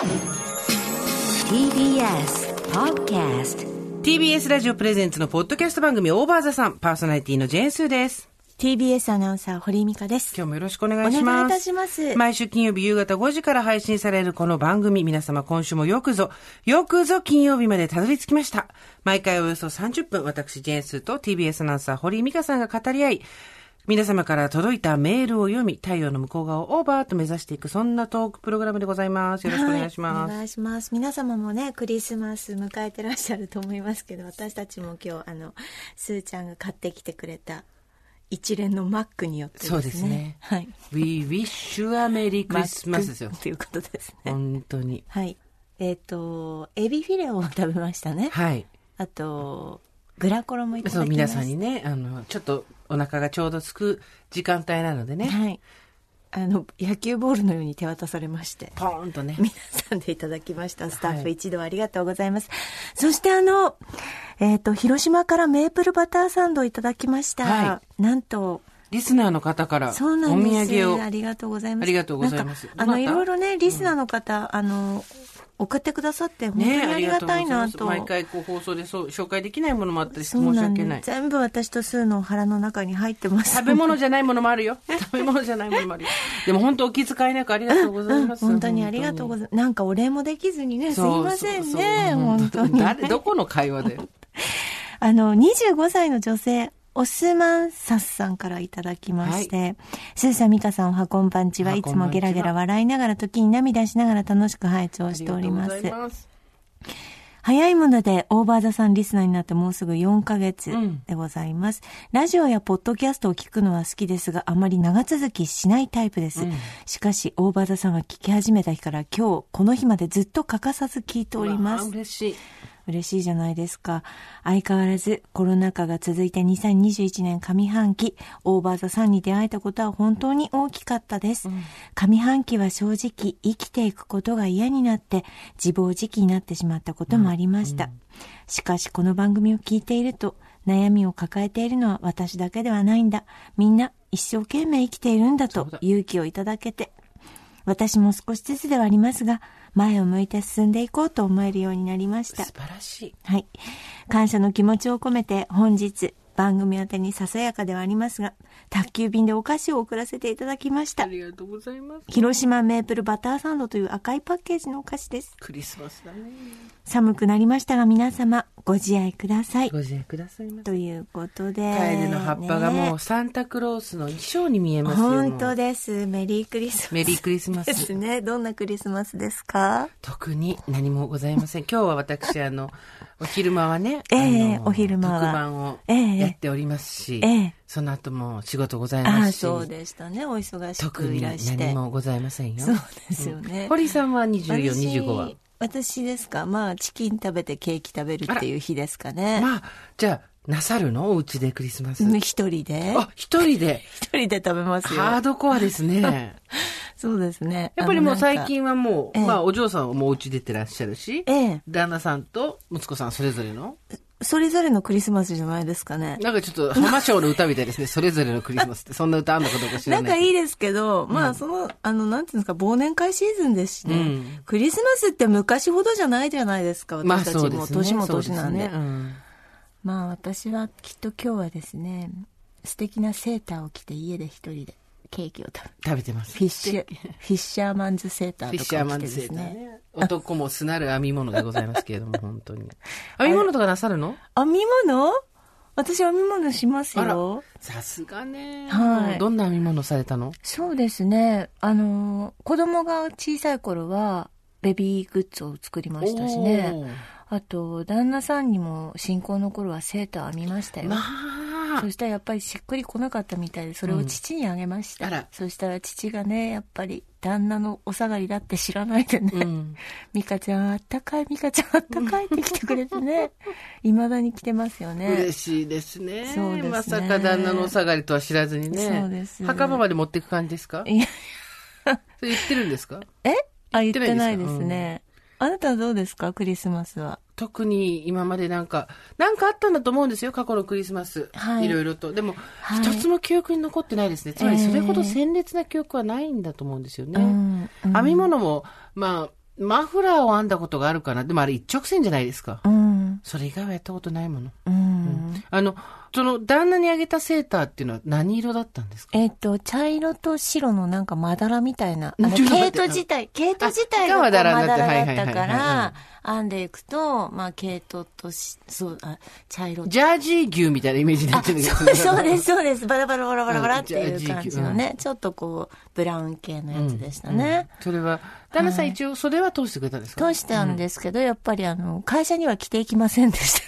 TBS Podcast TBS ラジオプレゼンツのポッドキャスト番組オーバーザさん、パーソナリティのジェーンスーです。TBS アナウンサー、堀井美香です。今日もよろしくお願いします。お願いいたします毎週金曜日夕方5時から配信されるこの番組、皆様今週もよくぞ、よくぞ金曜日までたどり着きました。毎回およそ30分、私、ジェーンスーと TBS アナウンサー、堀井美香さんが語り合い、皆様から届いたメールを読み、太陽の向こう側をオーバーと目指していく、そんなトークプログラムでございます。よろしくお願いします。はいお願いします。皆様もね、クリスマス迎えてらっしゃると思いますけど、私たちも今日、あの、スーちゃんが買ってきてくれた一連のマックによってですね。そうですねはい。We wish you a Merry Christmas ですよということですね。本当に。はい。えっ、と、エビフィレオを食べましたね。はい。あと、グラコロもいただきそう、ました。皆さんにね、あの、ちょっとお腹がちょうどすく時間帯なのでね、はい。あの、野球ボールのように手渡されまして。ポーンとね。皆さんでいただきました。スタッはいフ一同ありがとうございます。そしてあの、えっ、と、広島からメープルバターサンドをいただきました。はなんと、リスナーの方からお。土産を。ありがとうございます。ありがとうございますあの、いろいろね、リスナーの方、あの、送ってくださって、本当にねありがたいなと。毎回こう放送でそう紹介できないものもあったりして申し訳ない。全部私とスーの腹の中に入ってます。食べ物じゃないものもあるよ。食べ物じゃないものもあるよ。でも本当お気遣いなくありがとうございます。本当にありがとうございます。なんかお礼もできずにね、すいませんね。本当に。誰、どこの会話だよ。あの、25歳の女性、オスマンサスさんからいただきまして、スーさん、ミカさん、おはこんばんちは、いつもゲラゲラ笑いながら、時に涙しながら楽しく拝聴しておりますます。早いもので、オーバーザさんリスナーになってもうすぐ4ヶ月うんでございます。ラジオやポッドキャストを聞くのは好きですが、あまり長続きしないタイプです。うんしかし、オーバーザさんが聞き始めた日から今日、この日までずっと欠かさず聞いております。嬉しい。嬉しいじゃないですか。相変わらずコロナ禍が続いて2021年上半期、オーバーザさんに出会えたことは本当に大きかったです。上半期は正直生きていくことが嫌になって自暴自棄になってしまったこともありました。しかしこの番組を聞いていると悩みを抱えているのは私だけではないんだ。みんな一生懸命生きているんだと勇気をいただけて私も少しずつではありますが、前を向いて進んでいこうと思えるようになりました素。晴らしい。はい。感謝の気持ちを込めて本日番組宛てにささやかではありますが、宅急便でお菓子を送らせていただきました。ありがとうございます。広島メープルバターサンドという赤いパッケージのお菓子です。クリスマスだね。寒くなりましたが皆様ご自愛ください。ご自愛ください。ということで。カエルの葉っぱがもうねサンタクロースの衣装に見えますよ。本当です。メリークリスマス。メリークリスマスですね。どんなクリスマスですか？特に何もございません。今日は私、あの、お昼間はね、ええあのお昼間は特番をええやっておりますし、ええその後も仕事ございああ、ますし、そうでしたね。お忙しくい特にらして。何もございませんよ。そうですよね。堀さんは24、私25は？私ですか？まあ、チキン食べてケーキ食べるっていう日ですかね。まあ、じゃあ、なさるの？お家でクリスマス。うん一人であ、一人で。一人で食べますよ。ハードコアですね。そうですね。やっぱりもう最近はもう、ええまあお嬢さんはもうお家出てらっしゃるし、ええ。旦那さんと息子さんそれぞれのそれぞれのクリスマスじゃないですかね。なんかちょっと浜章の歌みたいですね。それぞれのクリスマスって。そんな歌あんのかどうか知らないけど。仲いいですけど、まあ、その、あの、なんていうんですか、忘年会シーズンですしね。うんクリスマスって昔ほどじゃないじゃないですか、まあ私たちも。年も年なんで。そうすねうんまあ、私はきっと今日はですね、素敵なセーターを着て家で一人でケーキを食べ食べてます。フィッシュ、フィッシャーマンズセータフィッーとかを着てシャーマンズセですね。ーターね。男もすなる編み物でございますけれども、本当に。編み物とかなさるの？編み物？私編み物しますあらよ。さすがね。はいどんな編み物されたの？そうですね。あの、子供が小さい頃は、ベビーグッズを作りましたしね。あと、旦那さんにも新婚の頃はセーター編みましたよ。まあそ、したらやっぱりしっくりこなかったみたいで、それを父にあげました。うんそしたら父がね、やっぱり旦那のお下がりだって知らないでね、うん。ミカちゃんあったかい、ミカちゃんあったかいって来てくれてね、未だに来てますよね。嬉しいですね。そうですねまさか旦那のお下がりとは知らずにね。そうです墓場まで持っていく感じですか？いやそれ言ってるんですか？え？あ、言言ってなないですね。あなたはどうですか？クリスマスは。特に今までなんか、なんかあったんだと思うんですよ、過去のクリスマス。はいいろいろと。でも、はい一つも記憶に残ってないですね。つまりそれほど鮮烈な記憶はないんだと思うんですよね。うんうん編み物も、まあ、マフラーを編んだことがあるかな。でもあれ一直線じゃないですか。うん。それ以外はやったことないもの。うん。あの、その、旦那にあげたセーターっていうのは何色だったんですか？えっ、と、茶色と白のなんかまだらみたいな。毛糸自体、毛糸自体がまだらだったから、編んでいくと、まあ、毛糸とし、そう、あ、茶色ジャージー牛みたいなイメージになあ、ってるけど。そうです、そうです。バラバラバラバラバラっていううん感じのね、ちょっとこう、ブラウン系のやつでしたね。それは、旦那さん一応袖は通してくれたんですか？通したんですけど、やっぱりあの、会社には着ていきませんでし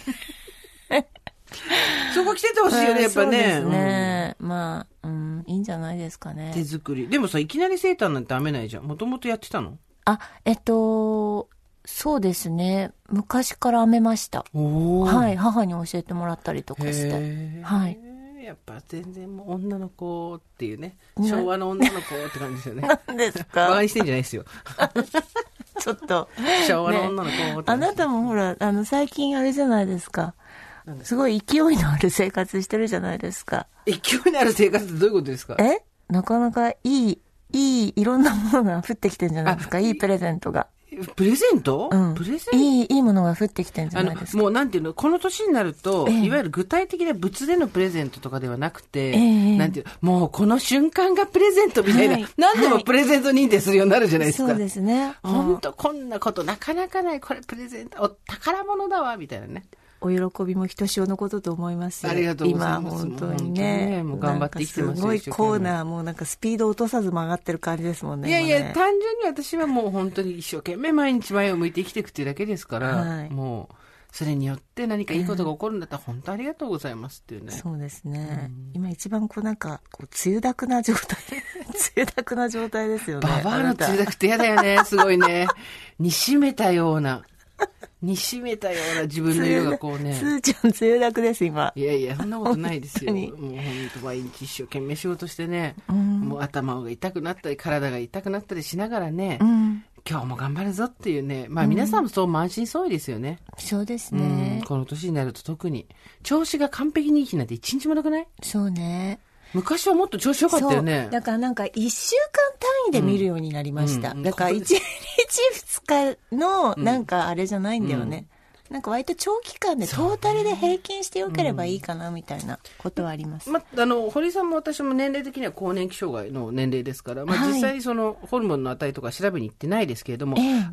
たね。そこ着ててほしいよね、やっぱね。そうですね。まあ、うん、いいんじゃないですかうんね手。作り。でもさ、いきなりセーターなんて編めないじゃん。もともとやってたの？あ、えっと、そうですね。昔から編めました。おはい。母に教えてもらったりとかして。はい。やっぱ全然もう女の子っていうね。ね昭和の女の子って感じですよね。何ですバカかにしてんじゃないですよ。ちょっと。昭和の女の子ってあなたもほら、あの、最近あれじゃないですかすすごい勢いのある生活してるじゃないですか。勢いのある生活ってどういうことですか？え？なかなかいい、いい、いろんなものが降ってきてるんじゃないですか？いいプレゼントが。プレゼント、うん。プレゼン？トいい、いいものが降ってきてるんじゃないですか。もうなんていうの、この年になると、ええいわゆる具体的な物でのプレゼントとかではなくて、ええなんていうの？もうこの瞬間がプレゼントみたいな、はい何でもはいプレゼント認定するようになるじゃないですか。そうですね。本当こんなことなかなかない。これプレゼント、お宝物だわ、みたいなね。お喜びもひとしおのことと思いますよ。ありがとうございます今本当にね。ねもう頑張って生きてますすごいコーナーもなんかスピード落とさず曲がってる感じですもんね。いやいや、今ね単純に私はもう本当に一生懸命毎日前を向いて生きていくっていうだけですから、はいもう、それによって何かいいことが起こるんだったら本当ありがとうございますっていうね。そうですね。今一番こうなんか、こう、つゆだくな状態。つゆだくな状態ですよね。ババアのつゆだくって嫌だよね。すごいね。煮しめたような、煮しめたような自分の色がこうねす。ー ちゃんつゆだくです、今。いやいや、そんなことないですよ。もう本本当毎日一生懸命仕事してね、うんもう頭が痛くなったり、体が痛くなったりしながらね、うん。今日も頑張るぞっていうね、まあ皆さんもそう満身創痍ですよね。そうですうんね。この年になると特に。調子が完璧にいい日なんて一日もなくない？そうね。昔はもっと調子良かったよね。だからなんか一週間単位で見るようになりました。うんうんだから一日二日のなんかあれじゃないんだよね。なんか割と長期間でトータルで平均してよければいいかなみたいなことはあります。まあ、あの、堀さんも私も年齢的には更年期障害の年齢ですから、まあ、はい実際にそのホルモンの値とか調べに行ってないですけれども、ええ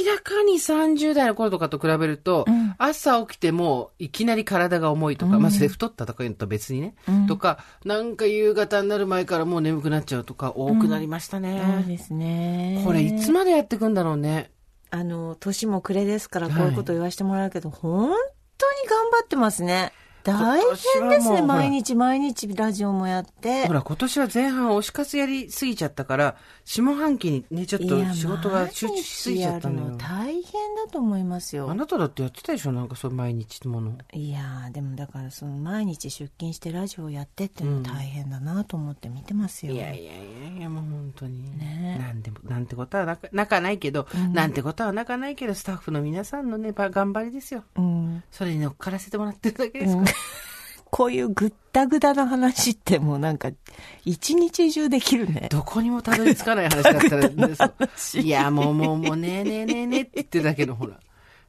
明らかに30代の頃とかと比べると、うん朝起きてもいきなり体が重いとか、まあ、それ太ったとかいうのと別にね、うんとか、なんか夕方になる前からもう眠くなっちゃうとか多くなりましたね。そうですね。これいつまでやっていくんだろうね。あの、年も暮れですからこういうこと言わせてもらうけど、本当に頑張ってますね。大変ですね。ら毎日毎日ラジオもやってほ。ら、今年は前半推し活やりすぎちゃったから、下半期にね、ちょっと仕事が集中しすぎちゃったのよ大変だと思いますよあ。なただってやってたでしょ？なんかそう毎日のもの。いやーでもだからその毎日出勤してラジオやってっていうのも大変だなと思って見てますよ。いやいやいやいや、もう本当に。ねなんでも、なんてことはなかなかないけど、なんてことはなかないけど、スタッフの皆さんのね、ば頑張りですよ。うん。それに乗っからせてもらってるだけですうんから。こういうぐったぐだな話ってもうなんか一日中できるね。どこにもたどり着かない話だったら、ね、いや、もうもうもうねえねえねえねえって言ってるだけのほら。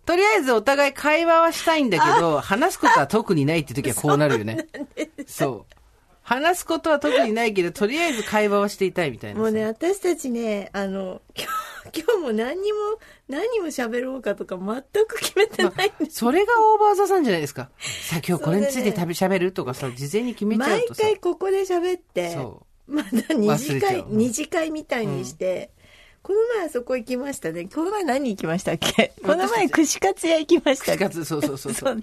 とりあえずお互い会話はしたいんだけど、話すことは特にないって時はこうなるよね。そう。話すことは特にないけど、とりあえず会話はしていたいみたいなさ。もうね、私たちね、あの、今日、今日も何にも、何を喋ろうかとか全く決めてないんです。それがオーバーザさんじゃないですか。さあ今日これについて食べ喋るとかさ、事前に決めちゃう毎とさ。回ここで喋って、そまだ二次会二次会みたいにして、この前あそこ行きましたね。この前何行きましたっけ？この前串カツ屋行きました串カツそうそうそうそう。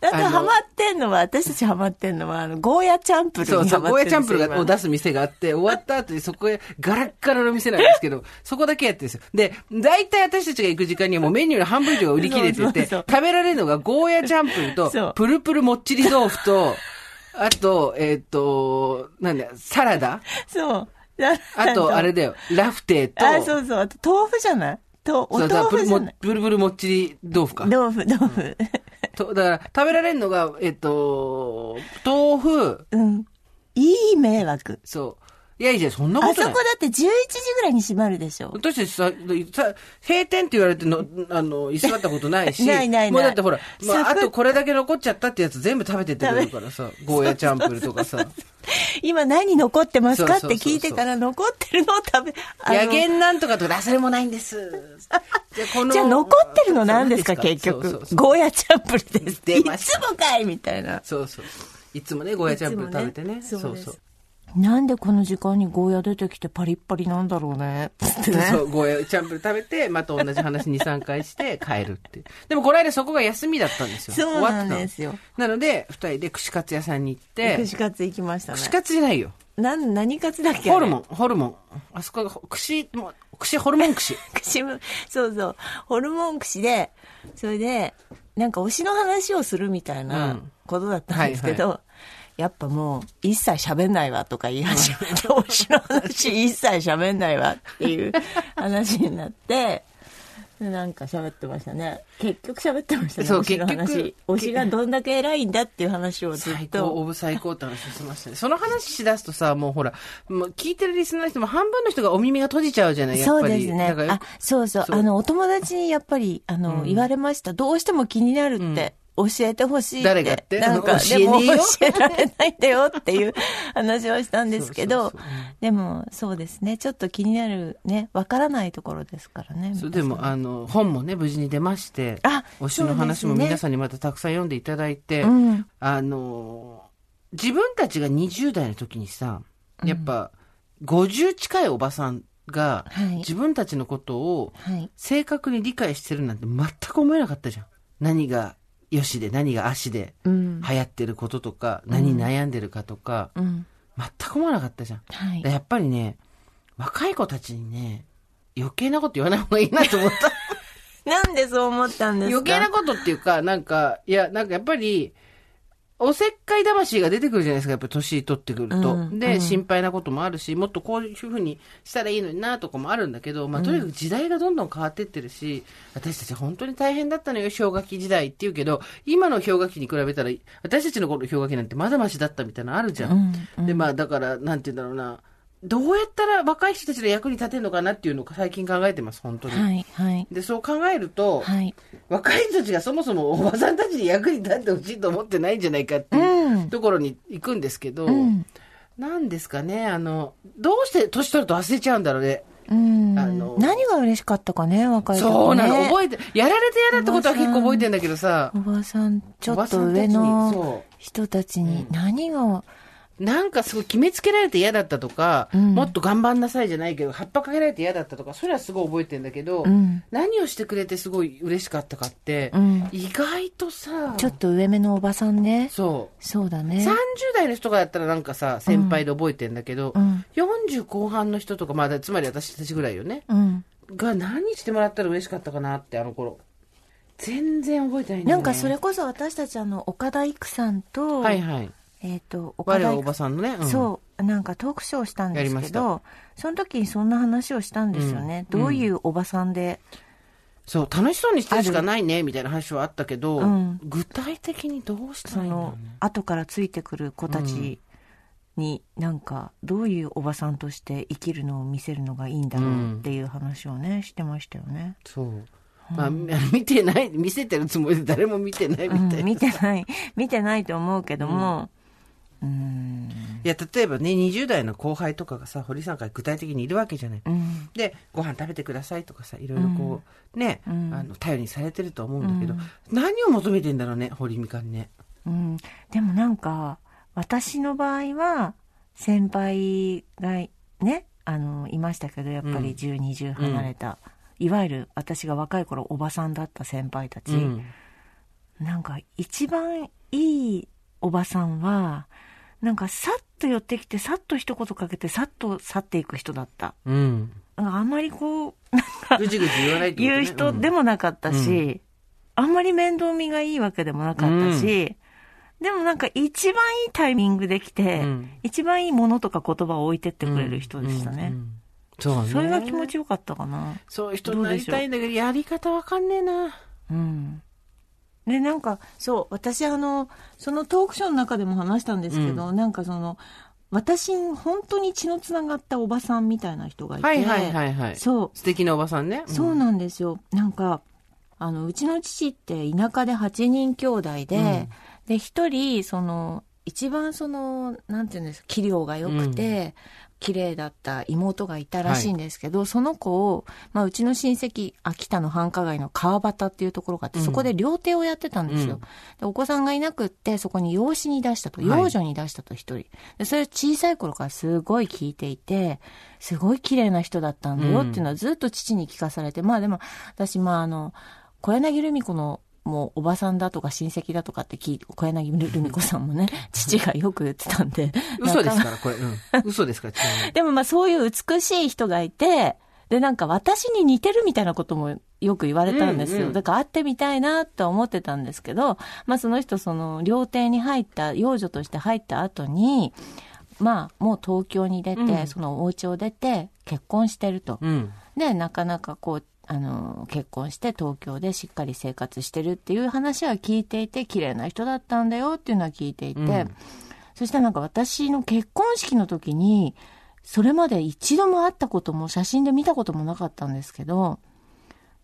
あのハマってんのは、私たちハマってんのは、あの、ゴーヤチャンプルそうそう、ゴーヤチャンプルを出す店があって、終わった後にそこへガラッガラの店なんですけど、そこだけやってるんですよ。で、大体私たちが行く時間にはもうメニューの半分以上が売り切れてて、そうそうそう。食べられるのがゴーヤチャンプルとプルプルもっちり豆腐と、あと、えっ、と、なんだ、サラダ。そう。あと、あれだよ、ラフテーと、あ、そうそう。あと、豆腐じゃない？と、お豆腐じゃない？プルプルもっちり豆腐か。豆腐、豆腐。とだから、食べられるのが、えっと、豆腐、うん。いい迷惑。そう。いやいや、そんなことないあそこ。だって11時ぐらいに閉まるでしょ。私さ、さ閉店って言われての、あの、居座ったことないし。ないないないもうだってほら、まあ、あとこれだけ残っちゃったってやつ全部食べてってくれるからさ、ゴーヤチャンプルとかさ。今何残ってますか？って聞いてから残ってるのを食べ、野源なんとかとか、あそれもないんです。じゃあこのじゃあ残ってるの何ですか？結局ゴーヤチャンプルです。い出ましたつもかいみたいな。そうそう。いつもね、ゴーヤチャンプル食べてね。そうそうなんでこの時間にゴーヤ出てきてパリッパリなんだろうね。つってね。そう、ゴーヤチャンプル食べて、また同じ話2、3回して 帰るっていう。でもこの間そこが休みだったんですよ。そうなん終わってたのですよ。なので、二人で串カツ屋さんに行って、串カツ行きましたね。串カツじゃないよ。なん、何カツだっけホルモン、ホルモン。あそこが、串、もう串、ホルモン串。串も、そうそう。ホルモン串で、それで、なんか推しの話をするみたいうなんことだったんですけど、やっぱもう、一切喋んないわとか言い始めて、推しの話一切喋んないわっていう話になって、でなんか喋ってましたね。結局喋ってましたね。そう推しの結話局。推しがどんだけ偉いんだっていう話をずっ最高、オと。ブ最高って話をしてましたね。その話しだすとさ、もうほら、もう聞いてるリスナーの人も半分の人がお耳が閉じちゃうじゃない、やっぱり。そうですねあ、そうそう。そうあの、お友達にやっぱり、あの、言われました。どうしても気になるって。教えてほしいって。誰がって？なんか、でも教えられないんだよっていう 話をしたんですけどそうそうそううん、でも、そうですね。ちょっと気になるね、わからないところですからね。そうでも、あの、本もね、無事に出まして、あ推しの話も皆さんにまたたくさん読んでいただいて、うん。あの、自分たちが20代の時にさ、やっぱ、50近いおばさんが、はい自分たちのことをはい。正確に理解してるなんて全く思えなかったじゃん。何が良しで何が足でうん。流行ってることとか、何に悩んでるかとか、うん。全く思わなかったじゃん。はいで。やっぱりね、若い子たちにね、余計なこと言わない方がいいなと思った。なんでそう思ったんですか？余計なことっていうか、なんか、いや、なんかやっぱり、おせっかい魂が出てくるじゃないですか、やっぱ年取ってくると。で、うん。うん。心配なこともあるし、もっとこういうふうにしたらいいのになとかもあるんだけど、まあ、とにかく時代がどんどん変わってってるし、私たち本当に大変だったのよ、氷河期時代って言うけど、今の氷河期に比べたら、私たちの頃の氷河期なんてまだましだったみたいなのあるじゃん。うん。で、まあ、だから、なんて言うんだろうな、どうやったら若い人たちの役に立てるのかなっていうのを最近考えてます、本当に。はい。はい。で、そう考えると、はい。若い人たちがそもそもおばさんたちに役に立ってほしいと思ってないんじゃないかっていううんところに行くんですけど、うん。なんですかね、あの、どうして年取ると忘れちゃうんだろうね。うん。あの何が嬉しかったかね、若い時ね。そうなの、覚えて、やられて嫌だってことは結構覚えてんだけどさお、ばさん、ちょっと上のそ人たちに何が、なんかすごい決めつけられて嫌だったとか、うんもっと頑張んなさいじゃないけど、葉っぱかけられて嫌だったとか、それはすごい覚えてんだけど、うん何をしてくれてすごい嬉しかったかって、うん意外とさ、ちょっと上目のおばさんね。そう。そうだね。30代の人がやったらなんかさ、先輩で覚えてんだけど、うん40後半の人とか、まあ、つまり私たちぐらいよね。うん。が何してもらったら嬉しかったかなって、あの頃。全然覚えてないんだよねなんかそれこそ私たちあの、岡田育さんと、はいはい。えっ、と、岡田おばさんのね。うんそう、なんかトークショーをしたんですけど、その時にそんな話をしたんですよね。うんどういうおばさんで、そう、楽しそうにしてるしかないね、みたいな話はあったけど、うん具体的にどうしたそのらいいんだろうね。、後からついてくる子たちに、なんか、どういうおばさんとして生きるのを見せるのがいいんだろうっていう話をね、してましたよね。そう。まあ、見てない、見せてるつもりで誰も見てないみたいな。うん、見てない、見てないと思うけども、うん、いや、例えばね、20代の後輩とかがさ、堀さんから具体的にいるわけじゃない。うん、で、ご飯食べてくださいとかさ、いろいろこう、ね、うん。あの、頼りにされてると思うんだけど、何を求めてんだろうね、堀みかんね。うん。でもなんか、私の場合は、先輩がね、あの、いましたけど、やっぱり10、20離れた、いわゆる私が若い頃おばさんだった先輩たち、うん。なんか一番いいおばさんは、なんかさっと寄ってきて、さっと一言かけて、さっと去っていく人だった。うん。なんかあんまりこう、ぐじぐじ言わないね言う人でもなかったし、あんまり面倒見がいいわけでもなかったし、でもなんか一番いいタイミングで来て、うん一番いいものとか言葉を置いてってくれる人でしたね。うんうんそうね。それが気持ちよかったかな。そういう人になりたいんだけど、やり方わかんねえな。うん。で、なんか、そう、私あの、そのトークショーの中でも話したんですけど、なんかその、私、本当に血のつながったおばさんみたいな人がいて。はいはいはいはい。そう。素敵なおばさんね。そうなんですよ。なんか、あの、うちの父って田舎で8人兄弟で、で、一人、その、一番その、なんていうんですか、器量が良くて、綺麗だった妹がいたらしいんですけど、その子を、まあ、うちの親戚、秋田の繁華街の川端っていうところがあって、そこで料亭をやってたんですよ。うんでお子さんがいなくって、そこに養子に出したと、はい養女に出したと一人。で、それを小さい頃からすごい聞いていて、すごい綺麗な人だったんだよっていうのはずっと父に聞かされて、まあでも、私、まああの、小柳ルミ子のもうおばさんだとか親戚だとかって聞いて、小柳ルミ子さんもね、父がよく言ってたんで。嘘ですから、これ。うん。嘘ですから、違うね。でもまあそういう美しい人がいて、でなんか私に似てるみたいなこともよく言われたんですよ。うんうんだから会ってみたいなと思ってたんですけど、まあその人その料亭に入った、養女として入った後に、まあもう東京に出て、うんそのお家を出て結婚してると。うん。で、なかなかこう、あの、結婚して東京でしっかり生活してるっていう話は聞いていて、綺麗な人だったんだよっていうのは聞いていて、うんそしたらなんか私の結婚式の時に、それまで一度も会ったことも写真で見たこともなかったんですけど、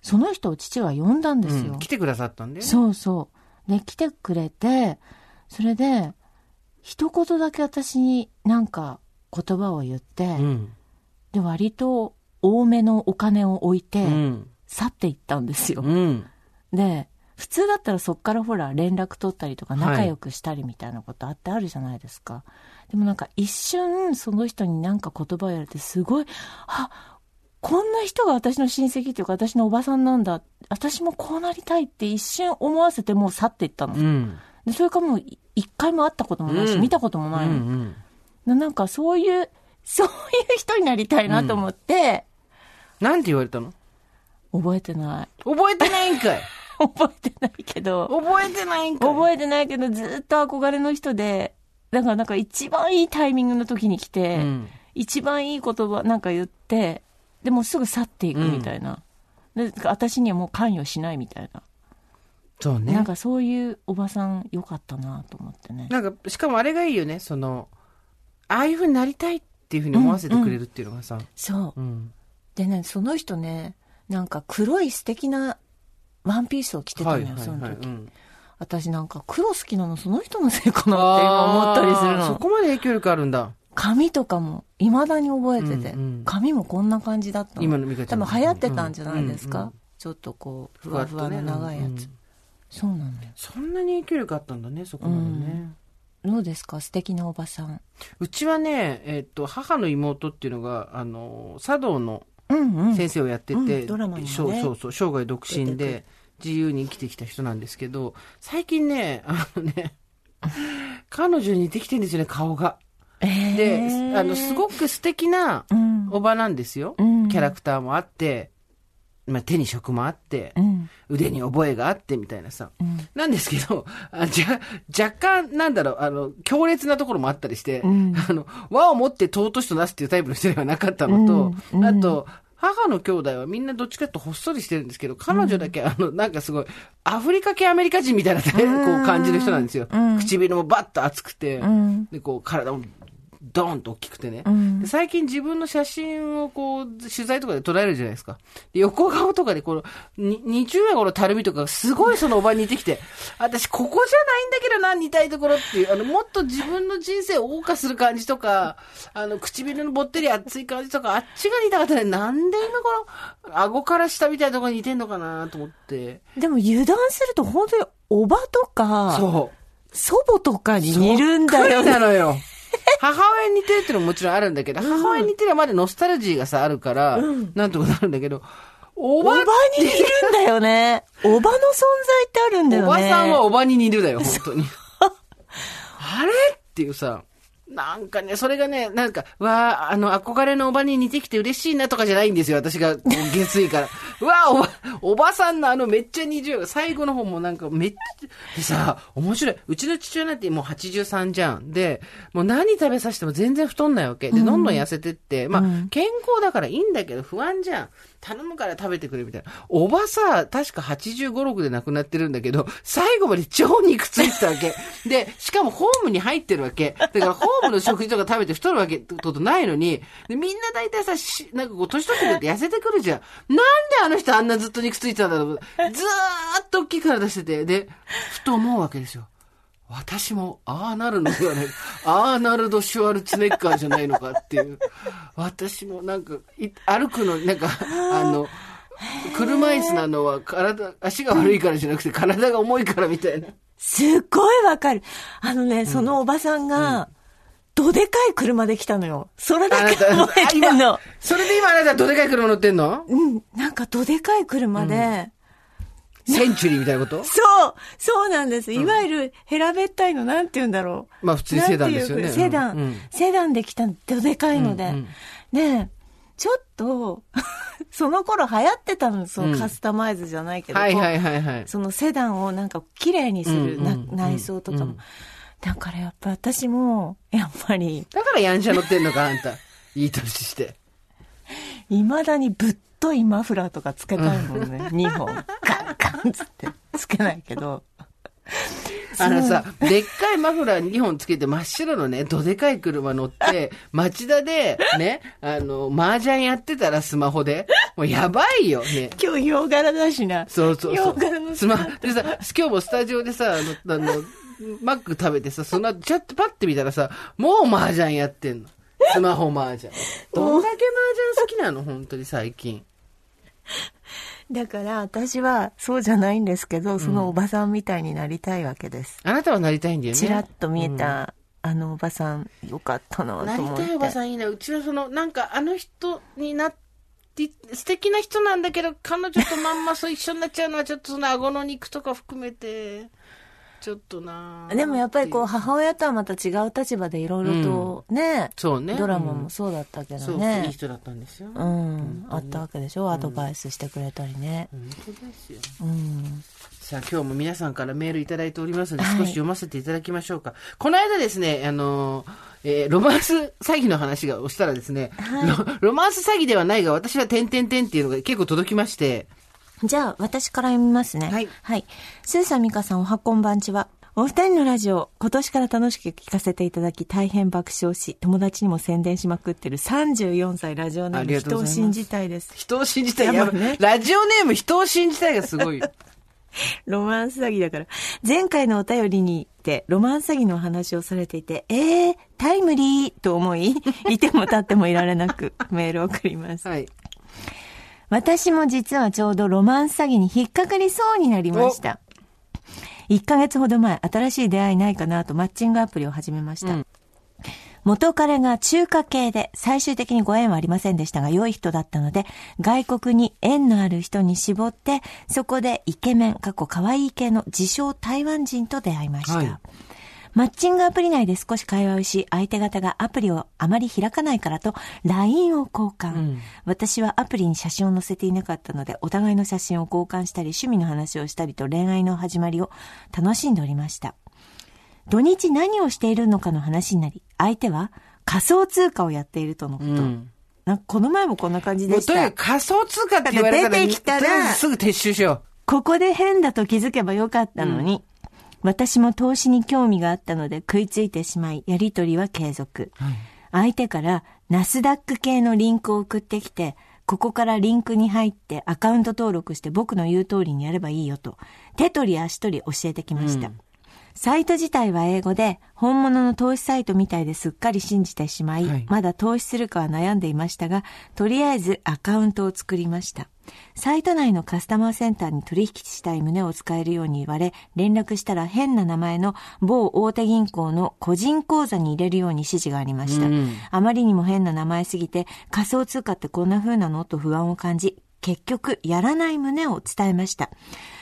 その人を父は呼んだんですよ。うん来てくださったんで。そうそう。で、来てくれて、それで、一言だけ私になんか言葉を言って、うん。で、割と多めのお金を置いて、うん。去っていったんですよ。うん。で、普通だったらそっからほら連絡取ったりとかはい仲良くしたりみたいなことあってあるじゃないですか。でもなんか一瞬その人になんか言葉を言われてすごい、あ、こんな人が私の親戚っていうか私のおばさんなんだ。私もこうなりたいって一瞬思わせてもう去っていったの。うん。でそれからもうい一回も会ったこともないし、うん見たこともうないの。ん。ななんかそういう、そういう人になりたいなと思って、なんて言われたの？覚えてない。覚えてないんかい 覚えてないけど。覚えてないんかい覚えてないけど、ずっと憧れの人で、だからなんか一番いいタイミングの時に来て、うん。一番いい言葉なんか言って、でもすぐ去っていくみたいな。で私にはもう関与しないみたいな。そうね。なんかそういうおばさん良かったなと思ってね。なんか、しかもあれがいいよね、その、ああいう風になりたいっていう風に思わせてくれるっていうのがさ。そう。うん。でね、その人ね、なんか黒い素敵なワンピースを着てたのよ、その時。うん私なんか黒好きなのその人のせいかなって今思ったりするあーその。こまで影響力あるんだ。髪とかも未だに覚えてて、うんうん髪もこんな感じだったの。今の美香ちゃん多分流行ってたんじゃないですか、うんうんちょっとこう、ふふわふわの長いやつ。うんそうなのよ。そんなに影響力あったんだね、そこまでね。どうですか？素敵なおばさん。うちはね、えっと、母の妹っていうのが、あの、茶道のうんうん。先生をやってうんて、そうそうそう、生涯独身で自由に生きてきた人なんですけど、最近ね、あのね、彼女に似てきてるんですよね、顔が。えーで、あの、すごく素敵なうん。おばなんですよ。うんキャラクターもあって、まあ、手に職もあってう、ん。腕に覚えがあってみたいなさ。うん。なんですけど、あじゃ、若干、なんだろう、あの、強烈なところもあったりして、うんあの、和を持って尊しとなすっていうタイプの人ではなかったのと、あと、母の兄弟はみんなどっちかとほっそりしてるんですけど、彼女だけ、あの、なんかすごい、アフリカ系アメリカ人みたいな、こう感じる人なんですよ。うん唇もバッと厚くて、うん。で、こう、体もドーンと大きくてね。うんで最近自分の写真をこう、取材とかで撮られるじゃないですか。で横顔とかでこの、に20円のたるみとかがすごいそのおばに似てきて、私ここじゃないんだけどな、似たいところっていう、あの、もっと自分の人生を謳歌する感じとか、あの、唇のぼってり熱い感じとか、あっちが似たかったね。なんで今この、顎から下みたいなところに似てんのかなと思って。でも油断すると本当におばとか、そう。祖母とかに似るんだよね。そなのよ。母親に似てるっていうのももちろんあるんだけど、母親に似てるはまだノスタルジーがさ、あるから、なんとかなるんだけど、おばおばに似るんだよね。おばの存在ってあるんだよね。おばさんはおばに似るだよ、本当に。あれ？っていうさ、なんかね、それがね、なんか、わあ、あの、憧れのおばに似てきて嬉しいなとかじゃないんですよ、私が、こう、月位から。う わあ、おば、おばさんのあの、めっちゃ20、最後の方もなんか、めっちゃ、でさ、面白い。うちの父親なんてもう83じゃん。で、もう何食べさせても全然太んないわけ。で、どんどん痩せてって、まあ、健康だからいいんだけど、不安じゃん。頼むから食べてくれみたいな。おばさ、確か85、6で亡くなってるんだけど、最後まで超肉ついてたわけ。で、しかもホームに入ってるわけ。だからホームの食事とか食べて太るわけってことないのに、でみんな大体さ、しなんかこう、年取ってくるって痩せてくるじゃん。なんであの人あんなずっと肉ついてたんだろう。ずーっと大きい体してて、で、ふと思うわけですよ。私も、ああなるのではない。アーナルド・シュワルツェネッカーじゃないのかっていう。私もなんか、い歩くの、なんか、あの、車椅子なのは体、足が悪いからじゃなくて体が重いからみたいな。すっごいわかる。あのね、そのおばさんが、どでかい車で来たのよ。それだけ覚えてんの今。、それで今あなたどでかい車乗ってんの？うん、なんかどでかい車で、センチュリーみたいなこと？そうそうなんです。いわゆる、平べったいの、なんて言うんだろう。まあ普通にセダンですよねセダン、うんうんセダンで来たどでかいので。うんうんねえ、ちょっと、その頃流行ってたの、そうんのカスタマイズじゃないけど、はいはいはいはい。そのセダンをなんか綺麗にする内装とかも。うんだからやっぱ私も、やっぱり、だからヤンシャ乗ってんのか、あんた。いい年して。未だにぶっといマフラーとかつけたいもんね。2本。ガつってつけないけど。あのさ、でっかいマフラー2本つけて真っ白のね、どでかい車乗って、町田で、ね、あの、麻雀やってたらスマホで。もうやばいよ、ね。今日洋柄だしな。そうそうそう洋柄の。スマでさ、今日もスタジオでさ、あの、あの、マック食べてさ、その後、ちょっとパッて見たらさ、もう麻雀やってんの。スマホ麻雀。どんだけ麻雀好きなの本当に最近。だから私はそうじゃないんですけど、そのおばさんみたいになりたいわけです。あなたはなりたいんだよね。ちらっと見えた、あのおばさん、よかったなとなり思って。たいおばさんいいな。うちはその、なんかあの人になって、素敵な人なんだけど、彼女とまんまそう一緒になっちゃうのは、ちょっとその顎の肉とか含めて、ちょっとなでもやっぱりこうう、母親とはまた違う立場でいろいろとね、そうね。ドラマうんもそうだったけどね。いい人だったんですよ。うん、あったわけでしょ、アドバイスしてくれたりね。本当ですよ。うん。さあ、今日も皆さんからメールいただいておりますので、はい少し読ませていただきましょうか。この間ですね、あのー、えーロマンス詐欺の話がをしたらですね、ロロマンス詐欺ではないが、私は点々点っていうのが結構届きまして、じゃあ、私から読みますね。はいはい。スーさん、ミカさん、おはこんばんちは。お二人のラジオ、今年から楽しく聞かせていただき、大変爆笑し、友達にも宣伝しまくってる34歳ラジオネーム、人を信じたいです。人を信じたい。やねラジオネーム人を信じたいがすごい。ロマンス詐欺だから。前回のお便りにて、ロマンス詐欺のお話をされていて、えー、タイムリーと思い、いても立ってもいられなく、メールを送ります。はい。私も実はちょうどロマンス詐欺に引っかかりそうになりました。1ヶ月ほど前、新しい出会いないかなとマッチングアプリを始めました。うん元彼が中華系で最終的にご縁はありませんでしたが良い人だったので外国に縁のある人に絞ってそこでイケメン過去可愛い系の自称台湾人と出会いました。はいマッチングアプリ内で少し会話をし、相手方がアプリをあまり開かないからと LINE を交換。うん私はアプリに写真を載せていなかったので、お互いの写真を交換したり、趣味の話をしたりと恋愛の始まりを楽しんでおりました。土日何をしているのかの話になり、相手は仮想通貨をやっているとのこと。うん。なんかこの前もこんな感じでしたとにかく。仮想通貨って言われたら、出てきたらすぐ撤収しよここで変だと気づけばよかったのに、私も投資に興味があったので食いついてしまい、やりとりは継続。相手からナスダック系のリンクを送ってきて、ここからリンクに入ってアカウント登録して僕の言う通りにやればいいよと、手取り足取り教えてきました。サイト自体は英語で、本物の投資サイトみたいですっかり信じてしまい、はいまだ投資するかは悩んでいましたが、とりあえずアカウントを作りました。サイト内のカスタマーセンターに取引したい旨を使えるように言われ、連絡したら変な名前の某大手銀行の個人口座に入れるように指示がありました。うんあまりにも変な名前すぎて、仮想通貨ってこんな風なの？と不安を感じ、結局、やらない旨を伝えました。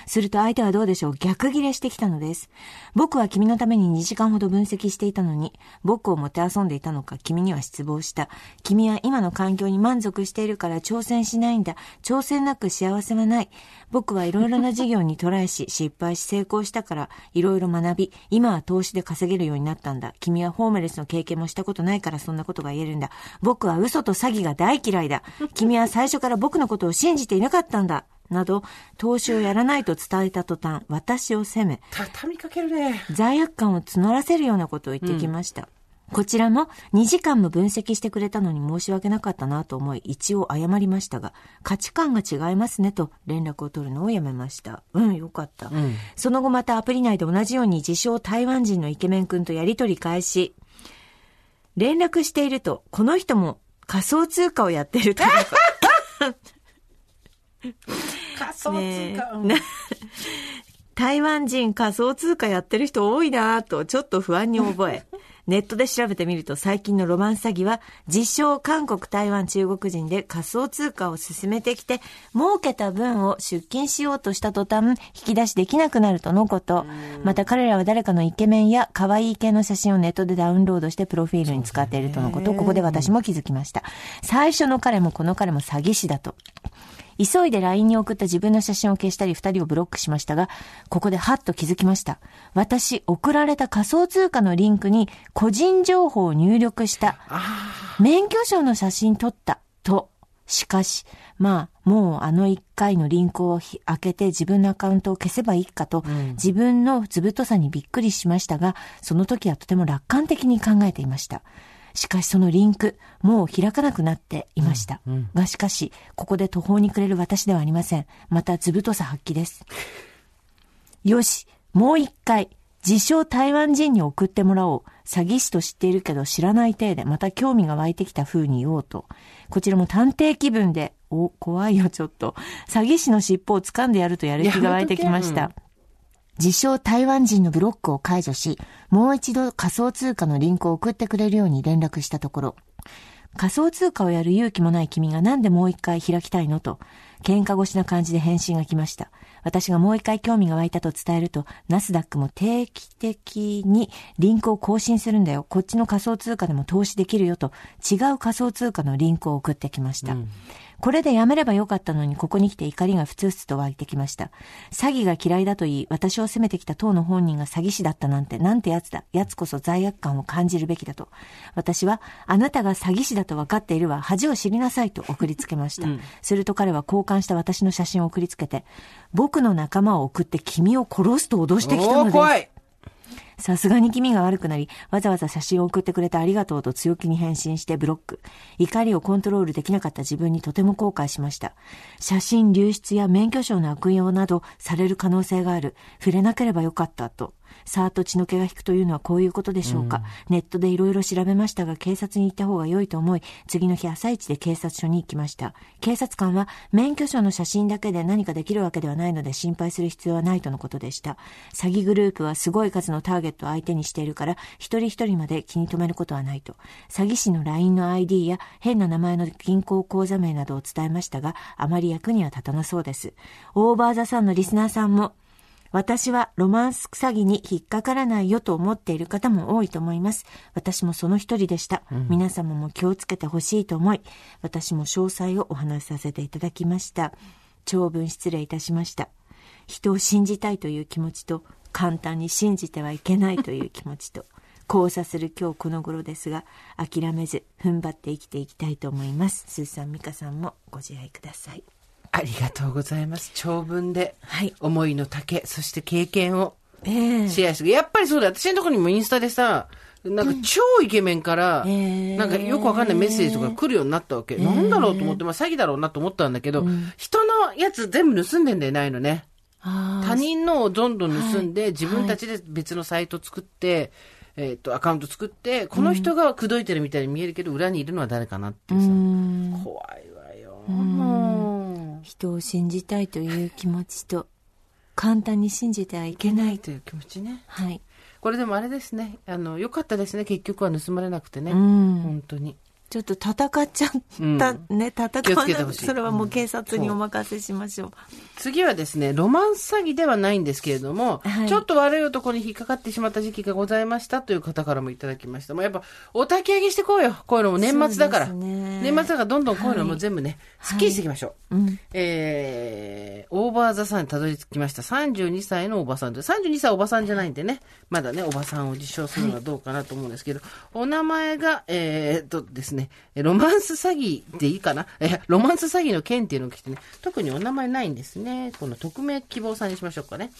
すると相手はどうでしょう？逆ギレしてきたのです。僕は君のために2時間ほど分析していたのに、僕をもてあそんでいたのか君には失望した。君は今の環境に満足しているから挑戦しないんだ。挑戦なく幸せはない。僕はいろいろな事業にトライし、失敗し成功したから、いろいろ学び、今は投資で稼げるようになったんだ。君はホームレスの経験もしたことないからそんなことが言えるんだ。僕は嘘と詐欺が大嫌いだ。君は最初から僕のことを信じていなかったんだ。など、投資をやらないと伝えた途端、私を責め、畳みかけるね。罪悪感を募らせるようなことを言ってきました。こちらも2時間も分析してくれたのに申し訳なかったなと思い一応謝りましたが価値観が違いますねと連絡を取るのをやめました。うん、よかった。その後またアプリ内で同じように自称台湾人のイケメン君とやりとり開始。連絡していると、この人も仮想通貨をやってると 仮想通貨。ね 台湾人仮想通貨やってる人多いなぁとちょっと不安に覚え、ネットで調べてみると最近のロマンス詐欺は自称韓国、台湾、中国人で仮想通貨を進めてきて儲けた分を出金しようとした途端引き出しできなくなるとのこと。また彼らは誰かのイケメンや可愛い系の写真をネットでダウンロードしてプロフィールに使っているとのこと。ここで私も気づきました。最初の彼もこの彼も詐欺師だと。急いで LINE に送った自分の写真を消したり二人をブロックしましたが、ここでハッと気づきました。私、送られた仮想通貨のリンクに個人情報を入力した。免許証の写真撮った。と。しかし、まあ、もうあの一回のリンクをひ開けて自分のアカウントを消せばいいかと、自分の図太さにびっくりしましたが、その時はとても楽観的に考えていました。しかしそのリンク、もう開かなくなっていました。がしかし、ここで途方に暮れる私ではありません。また図太さ発揮です。よし、もう一回、自称台湾人に送ってもらおう。詐欺師と知っているけど知らない体で、また興味が湧いてきた風に言おうと。こちらも探偵気分で、お、怖いよちょっと。詐欺師の尻尾を掴んでやるとやる気が湧いてきました。自称台湾人のブロックを解除し、もう一度仮想通貨のリンクを送ってくれるように連絡したところ、仮想通貨をやる勇気もない君がなんでもう一回開きたいの？と、喧嘩越しな感じで返信が来ました。私がもう一回興味が湧いたと伝えると、ナスダックも定期的にリンクを更新するんだよ。こっちの仮想通貨でも投資できるよと、違う仮想通貨のリンクを送ってきました。これでやめればよかったのに、ここに来て怒りがふつふつと湧いてきました。詐欺が嫌いだと言い、私を責めてきた当の本人が詐欺師だったなんて、なんてやつだ。やつこそ罪悪感を感じるべきだと。私は、あなたが詐欺師だと分かっているわ。恥を知りなさいと送りつけました。すると彼は交換した私の写真を送りつけて、僕の仲間を送って君を殺すと脅してきたのです。さすがに気味が悪くなり、わざわざ写真を送ってくれてありがとうと強気に返信してブロック。怒りをコントロールできなかった自分にとても後悔しました。写真流出や免許証の悪用などされる可能性がある。触れなければよかったと。さーっと血の気が引くというのはこういうことでしょうか。ネットでいろいろ調べましたが、警察に行った方が良いと思い、次の日朝一で警察署に行きました。警察官は、免許証の写真だけで何かできるわけではないので心配する必要はないとのことでした。詐欺グループはすごい数のターゲットを相手にしているから、一人一人まで気に留めることはないと。詐欺師の LINE の ID や変な名前の銀行口座名などを伝えましたが、あまり役には立たなそうです。オーバーザさんのリスナーさんも、私はロマンス詐欺に引っかからないよと思っている方も多いと思います。私もその一人でした。皆様も気をつけてほしいと思い、私も詳細をお話しさせていただきました。長文失礼いたしました。人を信じたいという気持ちと、簡単に信じてはいけないという気持ちと、交差する今日この頃ですが、諦めず踏ん張って生きていきたいと思います。スーさん、さんもご自愛ください。ありがとうございます。長文で、はい。思いの丈、そして経験をええ。シェアして、やっぱりそうだ、私のところにもインスタでさ、なんか超イケメンから、ええ。なんかよくわかんないメッセージとか来るようになったわけ。なんだろうと思って、まあ詐欺だろうなと思ったんだけど、人のやつ全部盗んでんだよないのね。他人のをどんどん盗んで、自分たちで別のサイト作って、えっ、と、アカウント作って、この人が口説いてるみたいに見えるけど、裏にいるのは誰かなってさ。うん。怖いわよ。も人を信じたいという気持ちと簡単に信じてはいけう。ないという気持ちね。はいこれでもあれですね。あの、良かったですね。結局は盗まれなくてね。うん本当に。ちょっと戦っちゃった、ね、戦気をわないそれはもう警察にお任せしましょう。次はですね、ロマンス詐欺ではないんですけれども、はいちょっと悪い男に引っかかってしまった時期がございましたという方からもいただきました。もうやっぱ、お焚き上げしてこうよ。こういうのも年末だから。ね年末だからどんどんこういうのも全部ね、はいすっきりしていきましょう。うん。えー、オーバーザさんにたどり着きました。32歳のおばさんで、32歳おばさんじゃないんでね、まだね、おばさんを自称するのはどうかなと思うんですけど、お名前が、えーっとですね、ねロマンス詐欺でいいかな？え、ロマンス詐欺の件っていうのが来てね、特にお名前ないんですね。この匿名希望さんにしましょうかね。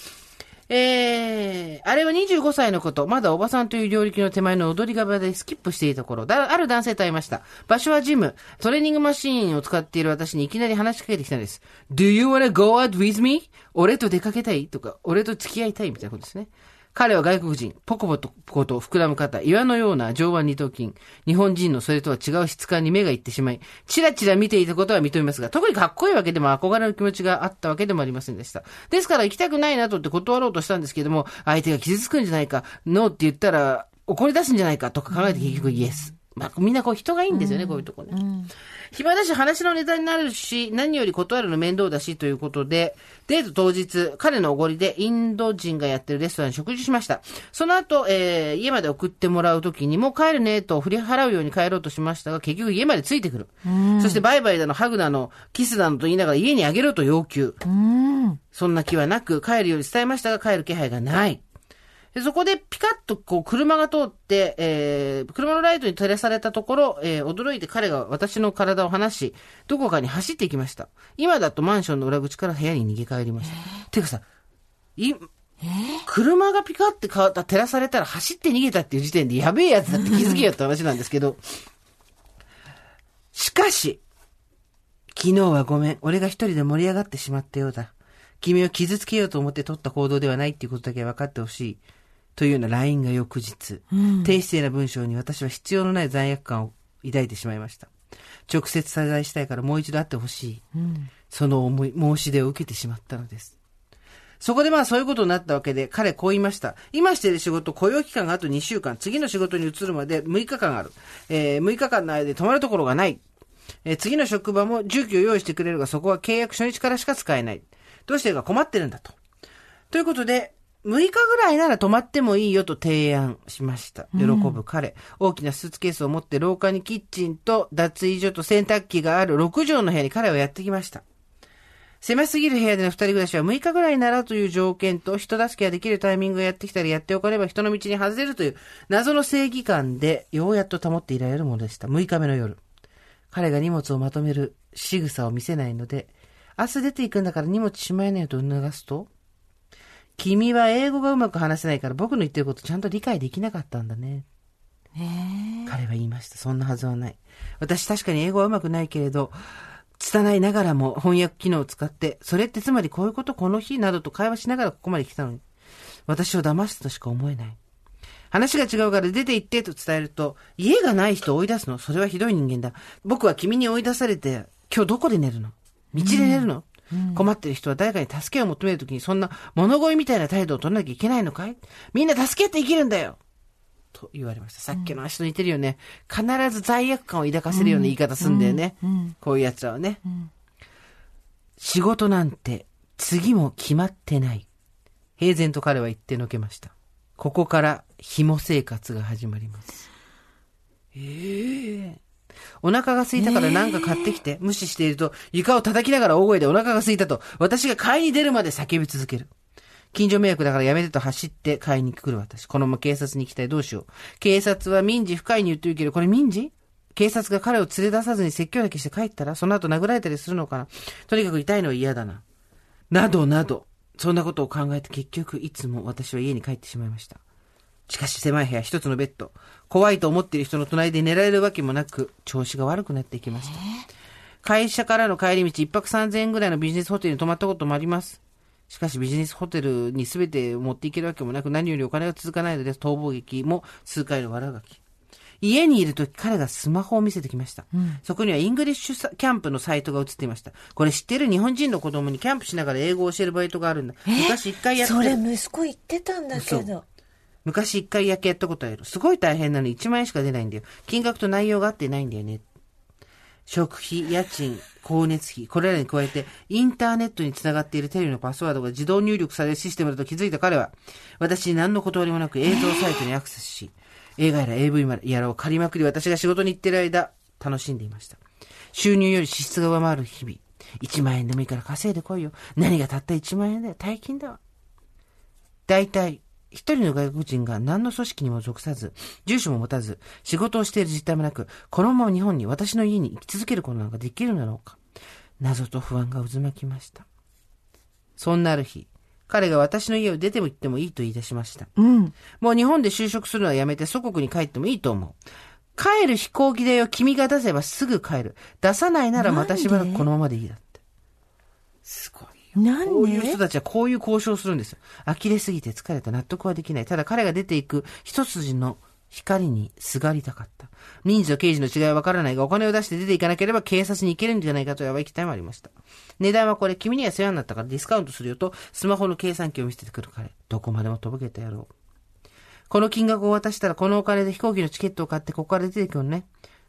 えー、あれは25歳のこと、まだおばさんという領域の手前の踊り場でスキップしていた頃、だある男性と会いました。場所はジム。トレーニングマシーンを使っている私にいきなり話しかけてきたんです。Do you wanna go out with me? 俺と出かけたいとか、俺と付き合いたいみたいなことですね。彼は外国人、ポコポコと膨らむ方、岩のような上腕二頭筋。日本人のそれとは違う質感に目がいってしまい、チラチラ見ていたことは認めますが、特にかっこいいわけでも憧れの気持ちがあったわけでもありませんでした。ですから行きたくないなとって断ろうとしたんですけども、相手が傷つくんじゃないか、ノーって言ったら怒り出すんじゃないかとか考えて結局イエス。まあ、みんなこう人がいいんですよね、こういうとこね。暇だし話のネタになるし、何より断るの面倒だしということで、デート当日、彼のおごりでインド人がやってるレストランに食事しました。その後、えー、家まで送ってもらうときにもう帰るねと振り払うように帰ろうとしましたが、結局家までついてくる。そしてバイバイだの、ハグだの、キスだのと言いながら家にあげろと要求。うん。そんな気はなく、帰るように伝えましたが、帰る気配がない。でそこでピカッとこう車が通って、えー、車のライトに照らされたところ、えー、驚いて彼が私の体を離し、どこかに走っていきました。今だとマンションの裏口から部屋に逃げ帰りました。てかさ、い、車がピカって変わった、照らされたら走って逃げたっていう時点でやべえやつだって気づけよって話なんですけど、しかし、昨日はごめん。俺が一人で盛り上がってしまったようだ。君を傷つけようと思って取った行動ではないっていうことだけ分かってほしい。というような LINE が翌日、低姿勢な文章に私は必要のない罪悪感を抱いてしまいました。直接謝罪したいからもう一度会ってほしい。その思い、申し出を受けてしまったのです。そこでまあそういうことになったわけで、彼こう言いました。今している仕事、雇用期間があと2週間、次の仕事に移るまで6日間ある。えー、6日間の間で泊まるところがない。えー次の職場も住居を用意してくれるが、そこは契約初日からしか使えない。どうしてるか困ってるんだと。ということで、6日ぐらいなら泊まってもいいよと提案しました。喜ぶ彼。大きなスーツケースを持って廊下にキッチンと脱衣所と洗濯機がある6畳の部屋に彼はやってきました。狭すぎる部屋での二人暮らしは6日ぐらいならという条件と人助けができるタイミングがやってきたらやっておかれば人の道に外れるという謎の正義感でようやっと保っていられるものでした。6日目の夜。彼が荷物をまとめる仕草を見せないので、明日出ていくんだから荷物しまいなよと促すと、君は英語がうまく話せないから僕の言ってることちゃんと理解できなかったんだね。彼は言いました。そんなはずはない。私確かに英語はうまくないけれど、拙いながらも翻訳機能を使って、それってつまりこういうことこの日などと会話しながらここまで来たのに、私を騙すとしか思えない。話が違うから出て行ってと伝えると、家がない人を追い出すのそれはひどい人間だ。僕は君に追い出されて、今日どこで寝るの？道で寝るの、困ってる人は誰かに助けを求めるときにそんな物乞いみたいな態度を取らなきゃいけないのかい？みんな助けて生きるんだよと言われました。さっきの足と似てるよね。必ず罪悪感を抱かせるような言い方すんだよね。こういうやつらはね。仕事なんて次も決まってない。平然と彼は言ってのけました。ここから紐生活が始まります。ええお腹が空いたから何か買ってきて、無視していると床を叩きながら大声でお腹が空いたと私が買いに出るまで叫び続ける。近所迷惑だからやめてと走って買いに来る私。このまま警察に行きたい。どうしよう。警察は民事不介入って言うけど、これ民事？警察が彼を連れ出さずに説教だけして帰ったら、その後殴られたりするのかなとにかく痛いのは嫌だな。などなど、そんなことを考えて結局いつも私は家に帰ってしまいました。しかし狭い部屋一つのベッド。怖いと思っている人の隣で寝られるわけもなく、調子が悪くなっていきました。会社からの帰り道一泊三千円ぐらいのビジネスホテルに泊まったこともあります。しかしビジネスホテルに全て持っていけるわけもなく何よりお金が続かないので逃亡劇も数回の悪ガキ。家にいるとき彼がスマホを見せてきました。そこには English summer camp のサイトが映っていました。これ知ってる日本人の子供にキャンプしながら英語を教えるバイトがあるんだ。昔一回やってそるれ息子言ってたんだけど。昔一回焼けやったことある。すごい大変なのに1万円しか出ないんだよ。金額と内容が合ってないんだよね。食費、家賃、光熱費、これらに加えて、インターネットにつながっているテレビのパスワードが自動入力されるシステムだと気づいた彼は、私に何の断りもなく映像サイトにアクセスし、映画やら AV やらを借りまくり私が仕事に行ってる間、楽しんでいました。収入より支出が上回る日々。1万円でもいいから稼いでこいよ。何がたった1万円だよ。大金だわ。大体、一人の外国人が何の組織にも属さず、住所も持たず、仕事をしている実態もなく、このまま日本に私の家に生き続けることなんかできるだろうか。謎と不安が渦巻きました。そんなある日、彼が私の家を出ても行ってもいいと言い出しました。うん。もう日本で就職するのはやめて祖国に帰ってもいいと思う。帰る飛行機代を君が出せばすぐ帰る。出さないならまたしばらくこのままでいいだ。なんで？こういう人たちはこういう交渉をするんですよ。呆れすぎて疲れた納得はできない。ただ彼が出ていく一筋の光にすがりたかった。民事と刑事の違いはわからないが、お金を出して出ていかなければ警察に行けるんじゃないかとやばい期待もありました。値段はこれ、君には世話になったからディスカウントするよと、スマホの計算機を見せてくる彼。どこまでもとぼけた野郎。この金額を渡したらこのお金で飛行機のチケットを買ってここから出ていくのね。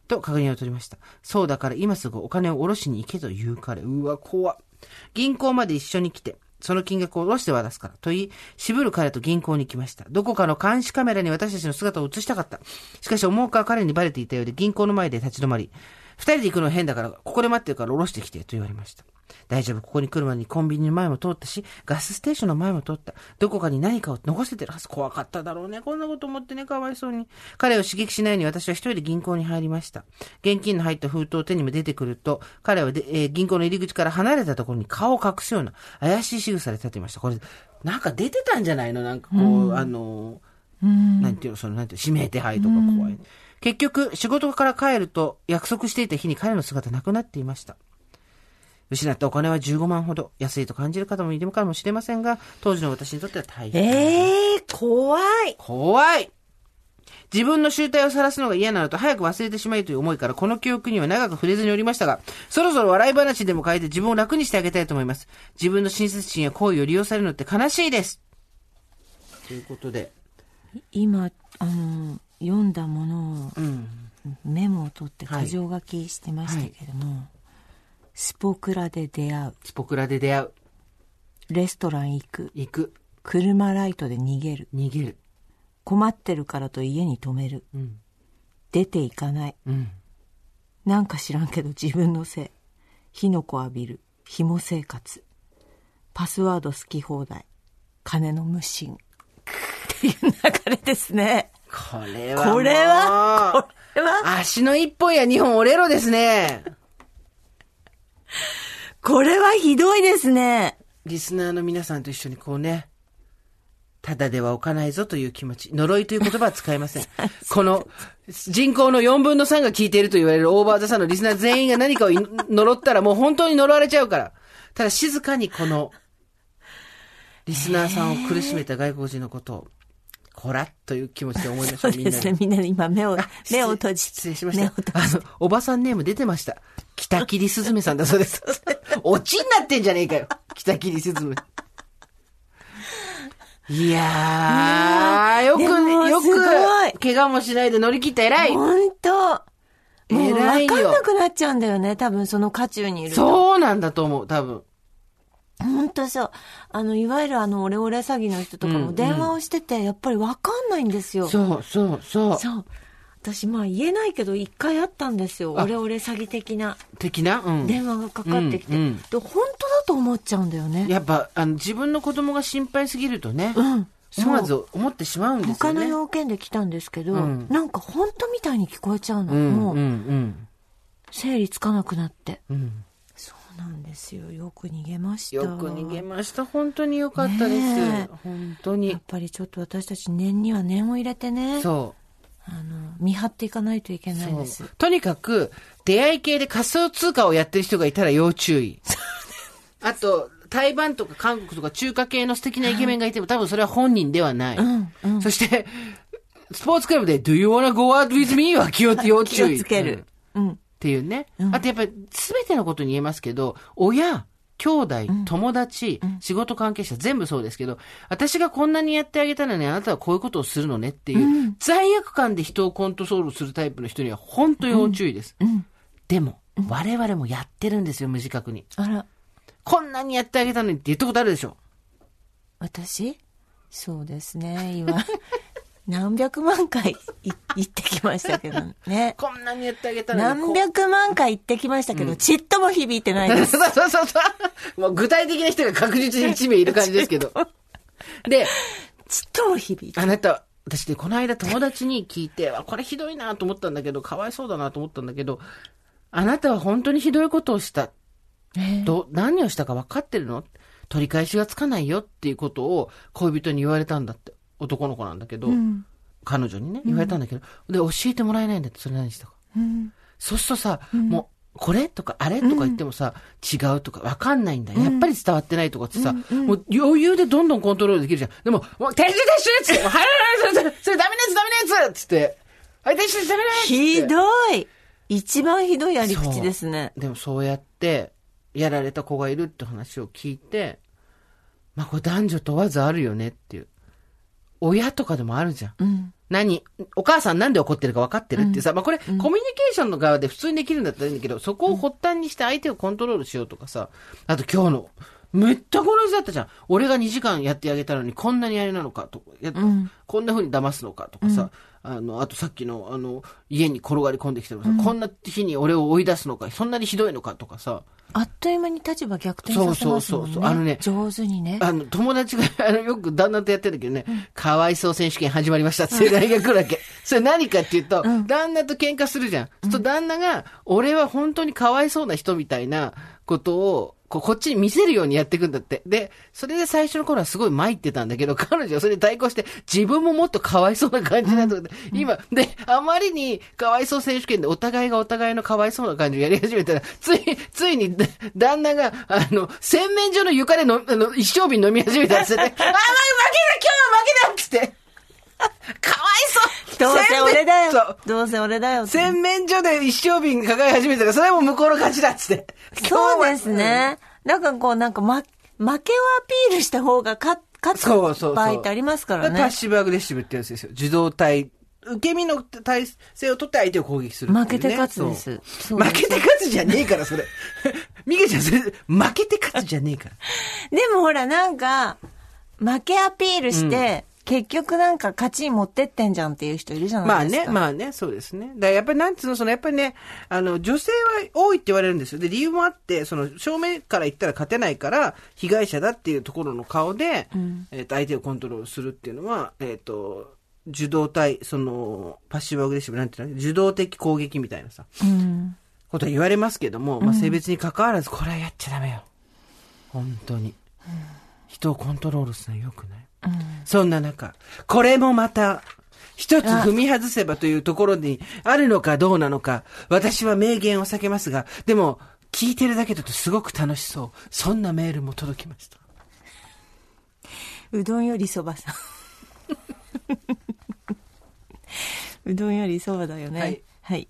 と確認を取りました。そうだから今すぐお金を下ろしに行けと言う彼。うわ、怖っ銀行まで一緒に来て、その金額を下ろして渡すから。と言い、渋る彼と銀行に来ました。どこかの監視カメラに私たちの姿を映したかった。しかし思うか彼にバレていたようで銀行の前で立ち止まり、二人で行くの変だから、ここで待ってるから下ろしてきて、と言われました。大丈夫、ここに来る前にコンビニの前も通ったし、ガスステーションの前も通った。どこかに何かを残せてるはず。怖かっただろうね。こんなこと思ってね、かわいそうに。彼を刺激しないように私は一人で銀行に入りました。現金の入った封筒を手にも出てくると、彼はで、えー銀行の入り口から離れたところに顔を隠すような怪しい仕草で立っていました。これ、なんか出てたんじゃないの？なんかこう、あのーなんていうの、その、なんていうの、指名手配とか怖い。結局、仕事から帰ると約束していた日に彼の姿なくなっていました。失ったお金は15万ほど。安いと感じる方もいるかもしれませんが、当時の私にとっては大変。ええ怖い。怖い自分の集体を晒すのが嫌なのと早く忘れてしまいという思いからこの記憶には長く触れずにおりましたが、そろそろ笑い話でも変えて自分を楽にしてあげたいと思います。自分の親切心や好意を利用されるのって悲しいです。ということで、今、あの、読んだものをうん。メモを取ってはい箇条書きしてましたけども、スポクラで出会う、スポクラで出会う。レストラン行く、行く。車ライトで逃げる、逃げる。困ってるからと家に泊める、うん。出ていかない、うん。なんか知らんけど自分のせい、火の粉浴びる、紐生活、パスワード好き放題、金の無心。っていう流れですね。これは。これは、これは、足の一本や二本折れろですね。これはひどいですね。リスナーの皆さんと一緒にこうね、ただでは置かないぞという気持ち。呪いという言葉は使えません。この人口の4分の3が聞いていると言われるオーバーザさんのリスナー全員が何かをい 呪ったらもう本当に呪われちゃうから。ただ静かにこのリスナーさんを苦しめた外国人のことを、こらという気持ちで思いましょう、みんなでそうですね。みんなで今目を、目を閉じ。失礼しましたあの、おばさんネーム出てました。北切スズメさんだそうです。オチになってんじゃねえかよ。北切スズメ。いやー、よくよく、怪我もしないで乗り切った偉い。本当もう偉いよ分かんなくなっちゃうんだよね。多分その渦中にいると。そうなんだと思う、多分。本当そう。あの、いわゆるあの、オレオレ詐欺の人とかも電話をしてて、やっぱり分かんないんですよ。そう、そう、そう。そう。私、まあ言えないけど、一回あったんですよ。あオレオレ詐欺的な的な？うん。電話がかかってきて。うんうんで、本当だと思っちゃうんだよね。やっぱ、あの、自分の子供が心配すぎるとね、うん。思わず思ってしまうんです他のよね。要件で来たんですけど、うんなんか本当みたいに聞こえちゃうの。うん、もう、うん、うん。整理つかなくなって。うん。そうなんですよ。よく逃げました。よく逃げました。本当によかったです。本当やにっ。ぱりちょっと私たち念には念を入れてね、そあの、見張っていかないといけう。ないです。とにかく、出会い系で仮想通貨をやってる人がいたら要注意。あと、台湾とか韓国とか中華系の素敵なイケメンがいても、多分それは本人ではない。うん、うん。そして、スポーツクラブで Do you wanna go out with me? は気を要注意。気をつけうんっる。うん。ていうね。うんあとやっぱり、すべてのことに言えますけど、親、兄弟、友達、仕事関係者、全部そうですけど、私がこんなにやってあげたのにあなたはこういうことをするのねっていう、罪悪感で人をコントロールするタイプの人には本当要注意です。でも、我々もやってるんですよ、無自覚に。あら、こんなにやってあげたのにって言ったことあるでしょ。私？そうですね、今。何百万回い言 ってきましたけどね。こんなにやってあげたのにこう。何百万回言ってきましたけど、ちっとも響いてないです。そうそうそうそう。もう具体的な人が確実に1名いる感じですけど。で、ちっとも響いてあなた、私でこの間友達に聞いて、あ、これひどいなと思ったんだけど、かわいそうだなと思ったんだけど、あなたは本当にひどいことをした。ど、何をしたか分かってるの？取り返しがつかないよっていうことを恋人に言われたんだって。男の子なんだけど、彼女にね、言われたんだけど、で、教えてもらえないんだって、それ何したか。そうするとさ、もう、これとか、あれとか言ってもさ、違うとか、わかんないんだ。やっぱり伝わってないとかってさ、もう余裕でどんどんコントロールできるじゃん。でも、もう、停止停止って、もうはいはいはい、それ、それダメなやつダメなやつっつって、はい、停止停止ダメなやつっつってひどい一番ひどいやり口ですね。でもそうやって、やられた子がいるって話を聞いて、まあこれ男女問わずあるよねっていう。親とかでもあるじゃん。うん。何？お母さんなんで怒ってるか分かってるってさ、まあこれ、コミュニケーションの側で普通にできるんだったらいいんだけど、そこを発端にして相手をコントロールしようとかさ、あと今日の、めったこ同じだったじゃん。俺が2時間やってあげたのにこんなにあれなのかとか、やこんな風に騙すのかとかさ、あの、あとさっきの、あの、家に転がり込んできてるさ、こんな日に俺を追い出すのか、そんなにひどいのかとかさ、あっという間に立場逆転させますもんね。そうそうそうそうあのね上手にね。あの、友達が、あの、よく旦那とやってるけどね、かわいそう選手権始まりましたって世代が来るわけ。それ何かっていうと、旦那と喧嘩するじゃん。そうすると旦那が、俺は本当にかわいそうな人みたいなことを、こうこっちに見せるようにやっていくんだって。で、それで最初の頃はすごい参ってたんだけど、彼女はそれに対抗して、自分ももっとかわいそうな感じになってて、今、で、あまりにかわいそう選手権でお互いがお互いのかわいそうな感じをやり始めたら、つい、ついに、旦那が、あの、洗面所の床での、あの、一升瓶飲み始めた っつって、あ、まあ、負けだ今日は負けだっつって。かわいそうどうせ俺だそうよ。どうせ俺だよ。洗面所で一升瓶抱え始めたから、それはもう向こうの勝ちだっつって。そうですね。なんかこう、なんか、ま、負けをアピールした方が勝、勝そうそうそう。つ場合ってありますからパッね。シブアグレッシブってやつですよ。受動体、受け身の体勢を取って相手を攻撃するね、負けて勝つです負けて勝つじゃねえから、それ。ミケちゃん、それ、負けて勝つじゃねえから。でもほら、なんか、負けアピールして、結局なんか勝ちに持ってってんじゃんっていう人いるじゃまあないですか。ね、まあね、そうですね。だやっぱりなんつうの、そのやっぱりね、あの、女性は多いって言われるんですよ。で、理由もあって、その、正面から言ったら勝てないから、被害者だっていうところの顔で、えっ、と、相手をコントロールするっていうのは、えっ、と、受動体、その、パッシブアグレッシブなんていうの受動的攻撃みたいなさ、うん。ことは言われますけども、まあ性別に関わらず、これはやっちゃダメよ。本当に。人をコントロールするのは良くない？そんな中、これもまた、一つ踏み外せばというところにあるのかどうなのか、私は明言を避けますが、でも、聞いてるだけだとすごく楽しそう。そんなメールも届きました。うどんよりそばさん。うどんよりそばだよね。はい。はい。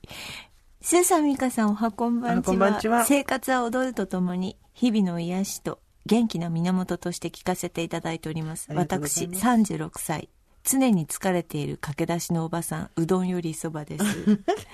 スーさん、ミカさん、おはこんばんちはこんばんちは生活は踊るとともに、日々の癒しと元気の源として聞かせていただいております。私、います36歳。常に疲れている駆け出しのおばさん、うどんよりそばです。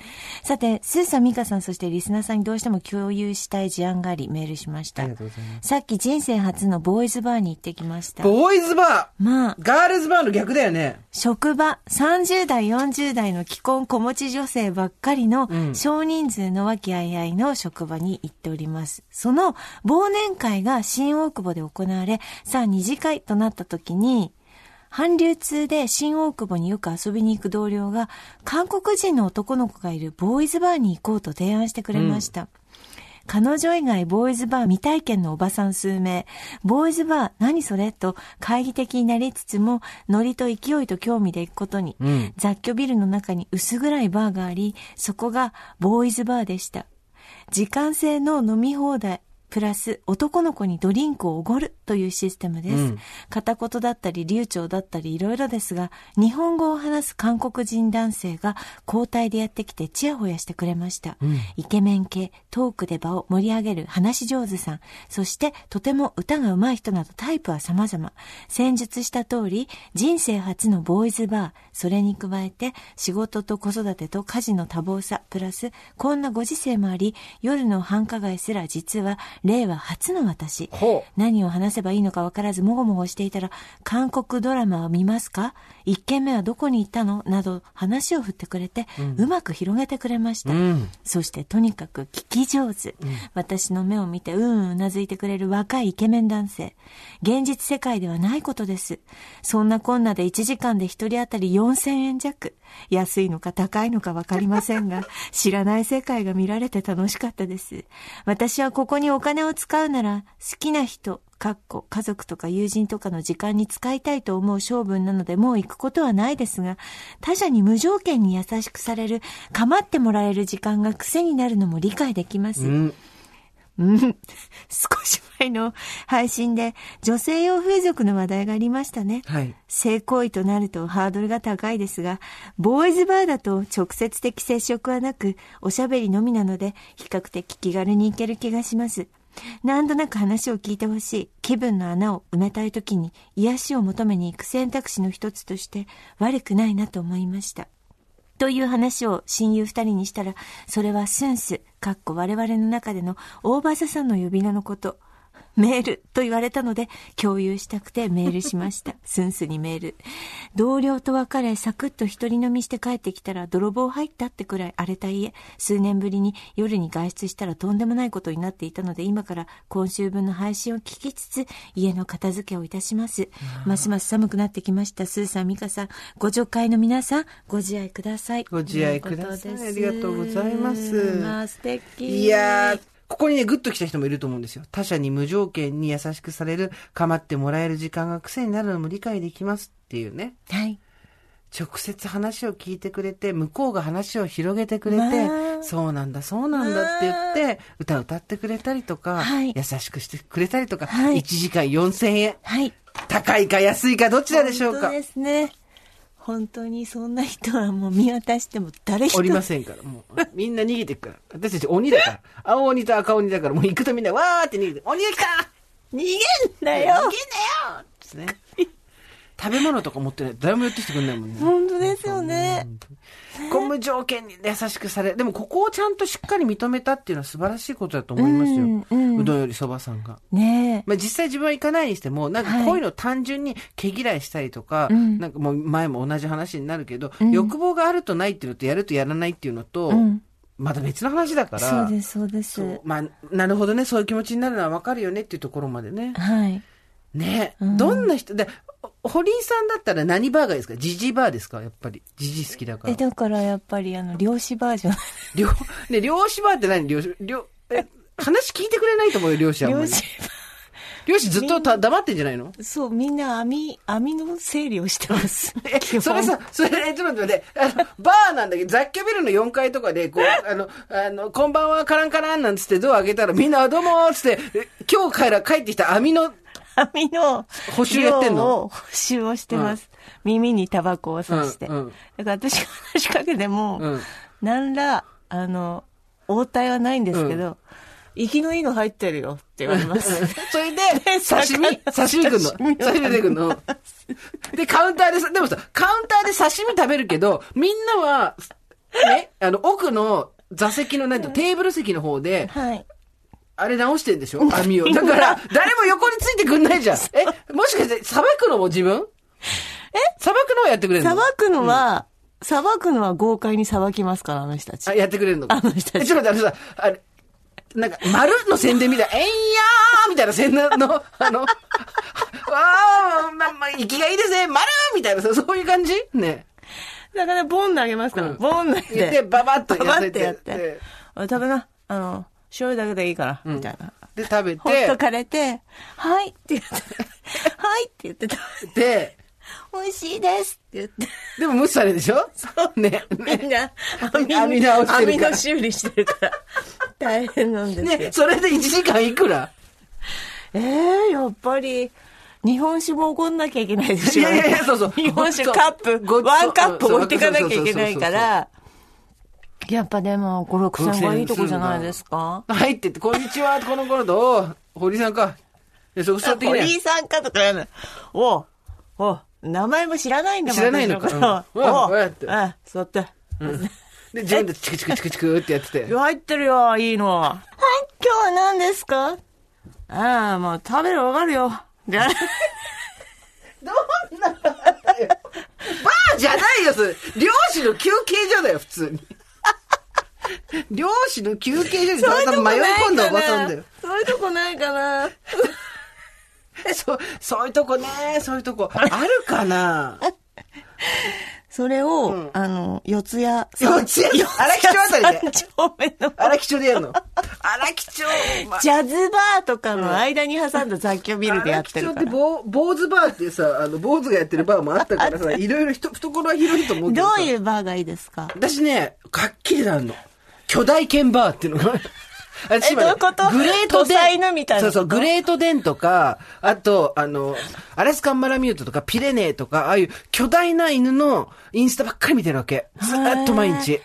さて、スーさん、ミカさん、そしてリスナーさんにどうしても共有したい事案があり、メールしましたありが。とうございます。さっき人生初のボーイズバーに行ってきました。ボーイズバまあー、ガールズバーの逆だよね。職場30代40代の既婚子持ち女性ばっかりのん少人数の和気あいあいの職場に行っております。その忘年会が新大久保で行われ、さあ二次会となった時に、韓流通で新大久保によく遊びに行く同僚が、韓国人の男の子がいるボーイズバーに行こうと提案してくれました。彼女以外ボーイズバー未体験のおばさん数名、ボーイズバー何それと懐疑的になりつつも、ノリと勢いと興味で行くことに、うん。雑居ビルの中に薄暗いバーがあり、そこがボーイズバーでした。時間制の飲み放題、プラス男の子にドリンクをおごるというシステムです。うん片言だったり流暢だったりいろいろですが、日本語を話す韓国人男性が交代でやってきてチヤホヤしてくれました。イケメン系、トークで場を盛り上げる話し上手さん、そしてとても歌が上手い人などタイプは様々。先述した通り、人生初のボーイズバー、それに加えて仕事と子育てと家事の多忙さ、プラスこんなご時世もあり、夜の繁華街すら実は令和初の私。何を話せばいいのか分からずもごもごしていたら、韓国ドラマを見ますか？一軒目はどこに行ったの？など話を振ってくれて、うまく広げてくれました。うん。そしてとにかく聞き上手。私の目を見てうんうんうなずいてくれる若いイケメン男性。現実世界ではないことです。そんなこんなで1時間で1人当たり4000円弱。安いのか高いのかわかりませんが、知らない世界が見られて楽しかったです。私はここにお金を使うなら、好きな人、かっこ家族とか友人とかの時間に使いたいと思う性分なのでもう行くことはないですが、他者に無条件に優しくされる、構ってもらえる時間が癖になるのも理解できます。うん。うん。少し前の配信で女性用風俗の話題がありましたね。はい。性行為となるとハードルが高いですが、ボーイズバーだと直接的接触はなく、おしゃべりのみなので、比較的気軽に行ける気がします。なんとなく話を聞いてほしい。気分の穴を埋めたい時に癒しを求めに行く選択肢の一つとして悪くないなと思いました。という話を親友二人にしたら、それはスンス、かっこ我々の中での大場さんの呼び名のこと。メールと言われたので共有したくてメールしました。スンスにメール。同僚と別れサクッと一人飲みして帰ってきたら泥棒入ったってくらい荒れた家。数年ぶりに夜に外出したらとんでもないことになっていたので今から今週分の配信を聞きつつ家の片付けをいたします。ますます寒くなってきました。スーさん、ミカさん、ご助会の皆さん、ご自愛ください。ご自愛くださいありがとうございますまあ素敵。いやー、ここにね、グッと来た人もいると思うんですよ。他者に無条件に優しくされる、構ってもらえる時間が癖になるのも理解できますっていうね。はい。直接話を聞いてくれて、向こうが話を広げてくれて、まあそうなんだ、そうなんだって言って、歌歌ってくれたりとか、はい優しくしてくれたりとか、はい1時間4000円。はい。高いか安いかどちらでしょうか本当ですね。本当にそんな人はもう見渡しても誰一人おりませんから、もう。みんな逃げてくから。私たち鬼だから。青鬼と赤鬼だから、もう行くとみんなわーって逃げて、鬼が来た逃げんだ逃げんよなよですね。食べ物とか持ってないと誰も寄ってきてくんないもんね。本当ですよね。こう無条件に優しくされ、でもここをちゃんとしっかり認めたっていうのは素晴らしいことだと思いますよ。うんうんうどんよりそばさんが。ねえ。まあ実際自分は行かないにしても、なんかこういうの単純に毛嫌いしたりとか、うんなんかもう前も同じ話になるけど、うん欲望があるとないっていうのとやるとやらないっていうのと、うん。また別の話だから。そうです、そうです。そうまあ、なるほどね、そういう気持ちになるのはわかるよねっていうところまでね。はい。ね、うんどんな人、で、お堀井さんだったら何バーガーですか？ジジバーですか？やっぱり。ジジ好きだかえ、ら。だからやっぱりあの、漁師バージョン。漁、ね、漁師バーって何？漁師、漁、え、話聞いてくれないと思うよ、漁師は。漁師漁師ずっとた黙ってんじゃないの？そう、みんな網、網の整理をしてます。え、それさ、それ、えちょっと待って、あの、バーなんだけど、雑居ビルの4階とかで、こう、あの、あの、こんばんは、カランカランなんつってドア開けたら、みんな、どうもーっつって、え今日から帰ってきた網の、網の補修やってんの？補修をしてます。耳にタバコをさして。うんうんだから私が話しかけても、うん何ら、あの、応対はないんですけど、生きのいいの入ってるよって言われます。それで、刺身？刺身くんの？刺身出てくんの？で、カウンターでさ、でもさ、カウンターで刺身食べるけど、みんなは、ね、あの、奥の座席の、なんていうのテーブル席の方で、はい。あれ直してんでしょ？網を。だから、誰も横についてくんないじゃん。え？もしかして、さばくのも自分？え？さばくのはやってくれるの？さばくのは、さばくのは豪快にさばきますから、あの人たち。あ、。やってくれるの？あの人たち。えちょっと待って、あのさ、あれ、なんか、丸の宣伝みたい。な、えんやーみたいな宣伝の、あの、わー、ま、ま、息がいいですね、丸みたいなさ、そういう感じ？ね。だから、ボン投げますから、うん。ボン投げ言って、て。ババッとババせってやって。食べな。あの、醤油だけでいいから、みたいな。で、食べほっとて、かれて、はいって言って、はいって言って食べて、で、美味しいですって言って。でも無視されるでしょ？そう。ね。みんな、編み直してるみ修理してるから、大変なんですよ。ね、それで1時間いくら？ええやっぱり、日本酒もおごんなきゃいけないでしょ。いやいやいやそうそう。日本酒カップ、ワンカップ置いていかなきゃいけないから、やっぱでも、5、6千がいいとこじゃないですか？入ってって、こんにちは、この頃と、おう堀さんか。で、そこ座ってきなよ。堀井さんかとかやな。おう。おう。名前も知らないんだもん。知らないのか。うん。おう。こうやって。あ座って。で、自分でチクチクチクチクってやってて。入ってるよ、いいの。はい、今日は何ですか？ああ、もう食べるわかるよ。じゃあ。バーじゃないよ、それ。漁師の休憩所だよ、普通に。漁師の休憩所にたまたま迷い込んだおばさんだよ。そういうとこないかな。そう、そういうとこね、そういうとこ。あるかな？それを、んあの、四谷。四谷？荒木町あたりで？三丁目の。荒木町でやるの荒木町、まジャズバーとかの間に挟んだ雑居ビルでやってるから。荒木町って坊坊主バーってさ、あの、坊主がやってるバーもあったからさ、いろいろ人懐は広いと思うけどさ。どういうバーがいいですか？私ね、かっきりなの。巨大犬バーっていうのが。私今ねどういうこと？グレートデン。土佐犬みたいなことそうそう、グレートデンとか、あと、あの、アラスカンマラミュートとか、ピレネーとか、ああいう巨大な犬のインスタばっかり見てるわけ。ずーっと毎日。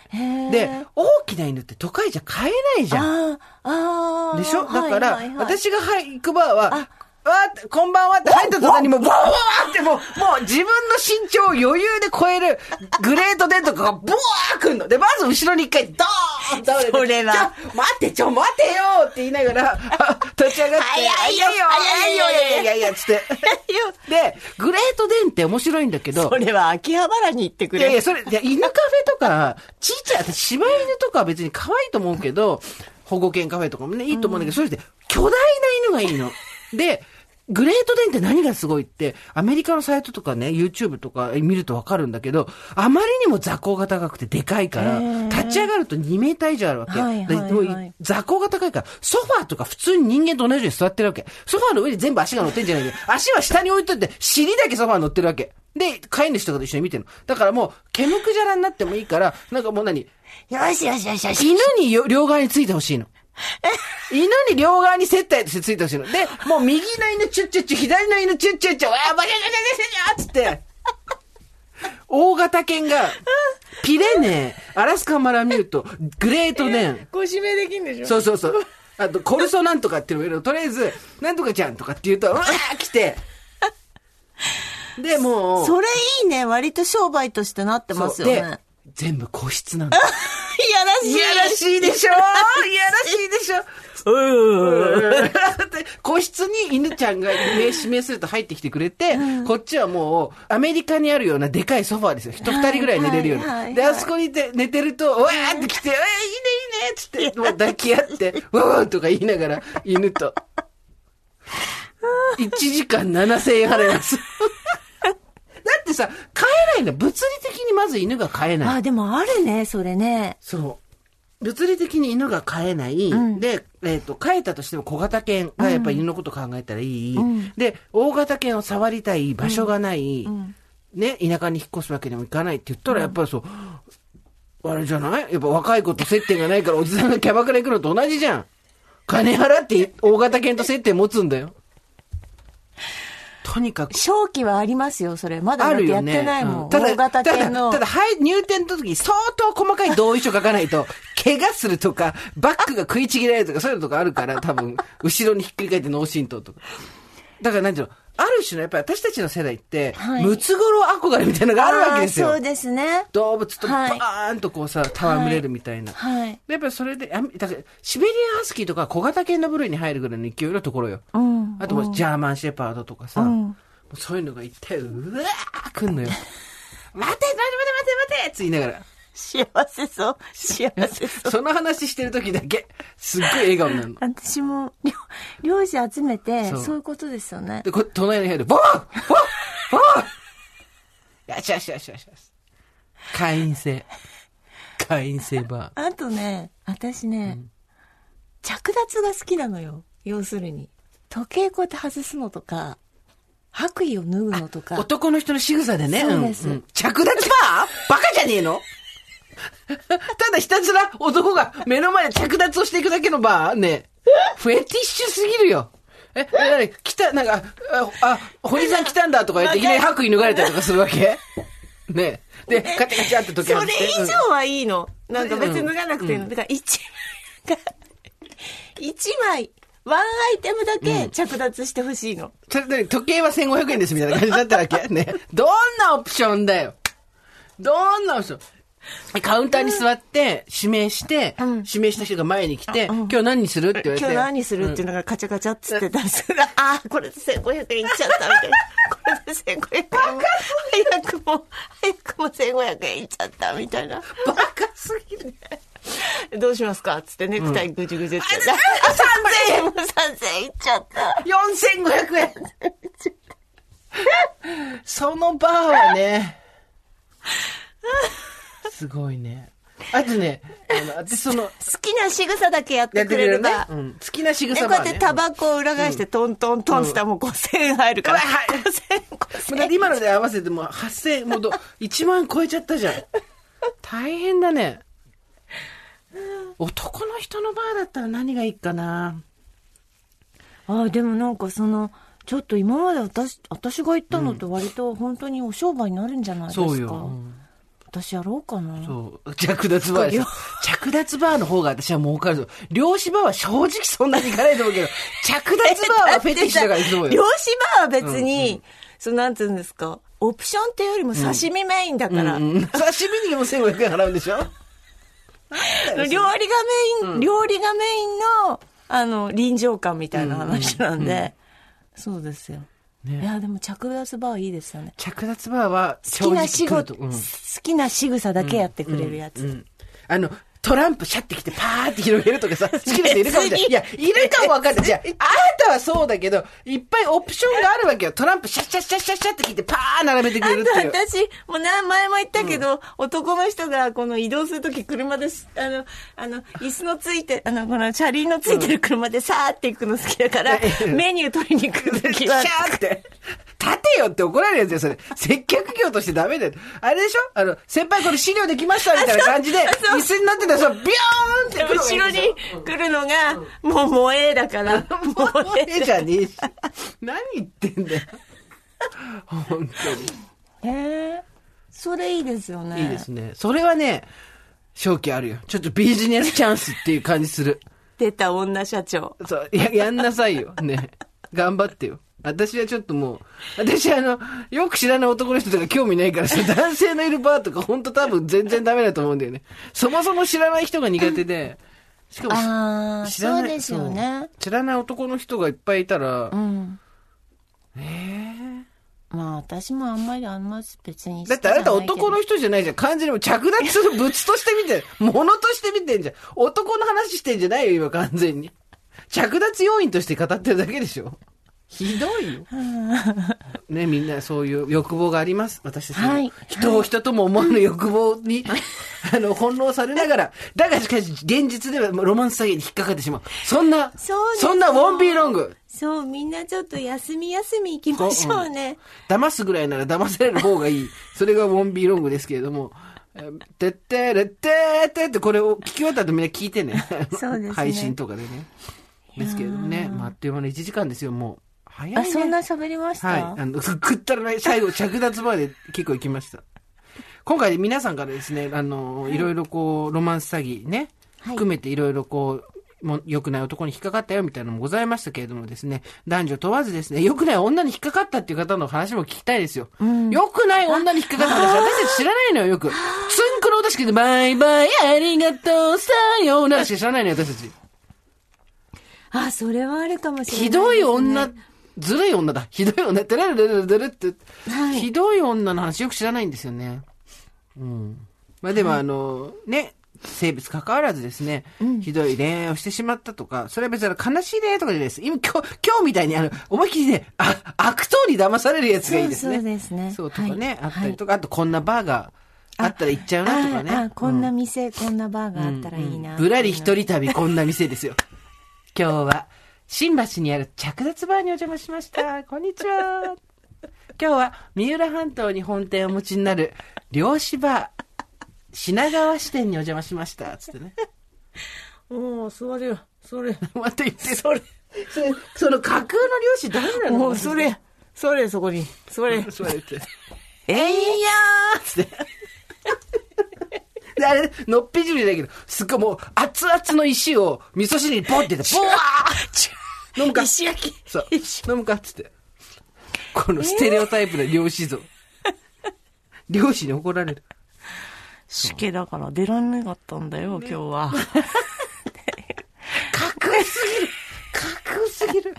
で、大きな犬って都会じゃ飼えないじゃん。ああ、ああ。でしょ？だから、はいはいはい私がはい行くバーは、わーって、こんばんはって入った途端にもう、ボワーってもう、もう自分の身長を余裕で超える、グレートデンとかがボワーくんの。で、まず後ろに一回、ドーン倒れて。待って、ちょ、待てよって言いながら、あ立ち上がって、早いよ早いよ早いやいやいやいや、つって。で、グレートデンって面白いんだけどそ、れは秋葉原に行ってくれ。いやいや、それ、いや、犬カフェとか、ちっちゃい、私、柴犬とかは別に可愛いと思うけど、保護犬カフェとかもね、いいと思うんだけど、それで、巨大な犬がいいの。で、グレートデンって何がすごいって、アメリカのサイトとかね、YouTube とか見るとわかるんだけど、あまりにも座高が高くてでかいから、立ち上がると2メーター以上あるわけ。はいはいはい座高が高いから、ソファーとか普通に人間と同じように座ってるわけ。ソファーの上に全部足が乗ってんじゃないけど、足は下に置いといて、尻だけソファーに乗ってるわけ。で、飼い主とかと一緒に見てるの。だからもう、毛むくじゃらになってもいいから、なんかもう何？よしよしよしよし。犬によ両側についてほしいの。犬に両側に接待としてついてほしいの。で、もう右の犬チュッチュッチュ、左の犬チュッチュッチュ、わー、バキャキャキャキャキャつって、大型犬が、ピレネー、アラスカマラミュート、グレートデン、ご指名できんでしょ？そうそうそう。あと、コルソなんとかっていうのがいるの。とりあえず、なんとかちゃんとかって言うと、うわー来て。で、もう、それいいね。割と商売としてなってますよね。全部個室なの。いやらしい。いやらしいでしょ。いやらしいでしょだって個室に犬ちゃん。が名指名すると入ってきてくれて、こっちはもう、アメリカにあるようなでかいソファーですよ。人二人ぐらい寝れるように。で、あそこにいて寝てると、わーって来て、えー、いいねいいねっつって、もう抱き合って、わーとか言いながら、犬と。1時間7000円払います。だってさ、飼えないんだ。物理的にまず犬が飼えない。あ、でもあるね、それね。そう。物理的に犬が飼えない。で、えっ、と、飼えたとしても小型犬がやっぱり犬のこと考えたらいい。で、大型犬を触りたい場所がない。ね、田舎に引っ越すわけにもいかないって言ったら、やっぱりそう、あれじゃない？やっぱ若い子と接点がないからおじさんがキャバクラ行くのと同じじゃん。金払って大型犬と接点持つんだよ。とにかく。正気はありますよ、それ。まだだってやってないもん。うんただ。ただ、ただ、はい、入店の時に相当細かい同意書書かないと、怪我するとか、バッグが食いちぎられるとか、そういうのとかあるから、多分、後ろにひっくり返って脳震盪とか。だから、なんていうの、ある種の、やっぱり私たちの世代って、はいムツゴロウ憧れみたいなのがあるわけですよそう。ですね。動物とバはいーンとこうさ、戯れるみたいな。はい。でやっぱりそれで、あだから、シベリアンハスキーとか小型犬の部類に入るぐらいの勢いのところよ。うん。あとジャーマンシェパードとかさ、そういうのがいて、うわー来んのよ。待て待て待て待て待てって言いながら。幸せそう。幸せそう。その話してる時だけ、すっごい笑顔になるの。私も、漁漁師集めて、そういうことですよね。で、こ隣の部屋で、ボーボーボーよしよしよしよしよし。会員制。会員制バー。あとね、私ね、着脱が好きなのよ。要するに。時計こうやって外すのとか、白衣を脱ぐのとか。男の人の仕草でね。そうですんん着脱バーバカじゃねえの？ただひたすら男が目の前で着脱をしていくだけのバーねフェティッシュすぎるよ。え、なに来た、なんか、あ、あ堀さん来たんだとか言っていきなり白衣脱がれたりとかするわけ？ねで、カチャカチャって時計それ以上はいいの。なんか別に脱がなくていいの。うんだから一枚が、一枚、ワンアイテムだけ着脱してほしいの。時計は1500円ですみたいな感じだったわけ？ね。どんなオプションだよ。どんなオプション？カウンターに座って、指名して、うん指名した人が前に来て、今日何にするって言われて。今日何するっていうのがカチャカチャっつってたら、それが、ああ、これで1500円いっちゃったみたいな。これで1500円。早くも、早くも1500円いっちゃったみたいな。バカすぎる。どうしますかっつってネクタイぐじゅぐじゅって。あ、3000円も3000円いっちゃった。4500円そのバーはね、すごいね。あとね、あの、私その、好きな仕草だけやっててくくれれば。ね。うん。好きな仕で、草バーね。こうやってタバコを裏返してトントントンしたらもう5000円入るから。はい5000円、もうだ5000円。って今ので合わせてもう8000、もうど1 万超えちゃったじゃん。大変だね。男の人のバーだったら何がいいかな。ああ、でもなんかその、ちょっと今まで私、私が言ったのって割と本当にお商売になるんじゃないですか。そうよ。うん私やろうかな。そう。着脱バーですよ。着脱バーの方が私は儲かるぞ。漁師バーは正直そんなにいかないと思うけど、着脱バーはフェティッシュだから行くと思う漁よ。師バーは別に、そうなんて言うんですか、オプションっていうよりも刺身メインだから、うんうん刺身にも1500円払うんでしょ？料理がメイン、料理がメインの、あの、臨場感みたいな話なんで、そうですよ。いや、でも着脱バーいいですよね。着脱バーは好きな仕事、うん好きな仕草だけやってくれるやつ。うん。あの、トランプシャってきてパーって広げるとかさ、好きな人いるかもしれない。いや、いるかもわかんない。じゃあ、あなたはそうだけど、いっぱいオプションがあるわけよ。トランプシャッシャッシャッシャッシャッってきてパー並べてくあれるっていう。と私、もう何前も言ったけど、男の人がこの移動するとき車です、あの、あの、椅子のついて、あの、この車輪のついてる車でさーって行くの好きだから、メニュー取りに来るときはシ、ャーって。立てよって怒られるやつよ、それ。接客業としてダメだよ。あれでしょあの、先輩これ資料できましたみたいな感じで、椅子になってたらさ、ビョーンって後ろに来るのが、もう萌えだから、萌ええじゃねえし。何言ってんだよ。本当に。え。へえ。それいいですよね。いいですね。それはね、正気あるよ。ちょっとビジネスチャンスっていう感じする。出た女社長。そう、や、やんなさいよ。ね。頑張ってよ。私はちょっともう、私あの、よく知らない男の人とか興味ないからさ、男性のいるバーとか本当多分全然ダメだと思うんだよね。そもそも知らない人が苦手で、しかも、知らないそうですよね。知らない男の人がいっぱいいたらう、ん。えまあ私もあんまりあんま別にだってあなた男の人じゃないじゃん。完全にもう着脱する物として見てる。物として見てんじゃん。男の話してんじゃないよ、今完全に。着脱要因として語ってるだけでしょ。ひどいよ。ね、みんなそういう欲望があります。私たちもはい人を人とも思わぬ欲望に、あの、翻弄されながら、だがしかし、現実ではロマンス詐欺に引っかかってしまう。そんな、そそんなウォンビーロング。そう、みんなちょっと休み休み行きましょうね。騙すぐらいなら騙される方がいい。それがウォンビーロングですけれども。えーてってれってーってってこれを聞き終わった後みんな聞いてね。そうですね配信とかでね。ですけれどもね。まあ、あっという間の1時間ですよ、もう。早いね。あ、そんな喋りました、はい。あの、食ったらない、最後、着脱まで結構行きました。今回皆さんからですね、あの、いろいろこう、ロマンス詐欺ね、はい含めていろいろこう、もう良くない男に引っかかったよみたいなのもございましたけれどもですね、男女問わずですね、良くない女に引っかかったっていう方の話も聞きたいですよ。良くない女に引っかかった話、私たち知らないのよ、よく。つんくの歌しかで、バイバイ、ありがとう、さようならしか知らないのよ、私たち。あ、それはあるかもしれない、ひどい女、ずるい女だ。ひどい女。てれるるるるるって、はいひどい女の話よく知らないんですよね。うん。まあでもあの、ね、性別関わらずですね、ひどい恋愛をしてしまったとか、それは別に悲しい恋愛とかじゃないです。今、今日、今日みたいにあの、思いっきりね、あ、悪党に騙されるやつがいいですね。そうですねそうとかね、はいあったりとか、あとこんなバーがあったら行っちゃうなとかね。ああこんな店、こんなバーがあったらいいな。ぶらり一人旅こんな店ですよ。今日は、新橋にある着脱バーにお邪魔しました。こんにちは。今日は三浦半島に本店をお持ちになる漁師バー、品川支店にお邪魔しました。つってね。もう、それ、それ。また言って、それ。それ、その架空の漁師誰なの？もう、それ、それ、そこに。それ。そうやって。えいやつって。で、あれ、のっぺじりだけど、すっごいもう、熱々の石を味噌汁にポンって入れて、ボワー飲むか？石焼き。そう。飲むかっつって。このステレオタイプな漁師像。漁師に怒られる。しけだから出らんなかったんだよ、今日は。かっこよすぎる。かっこよすぎる。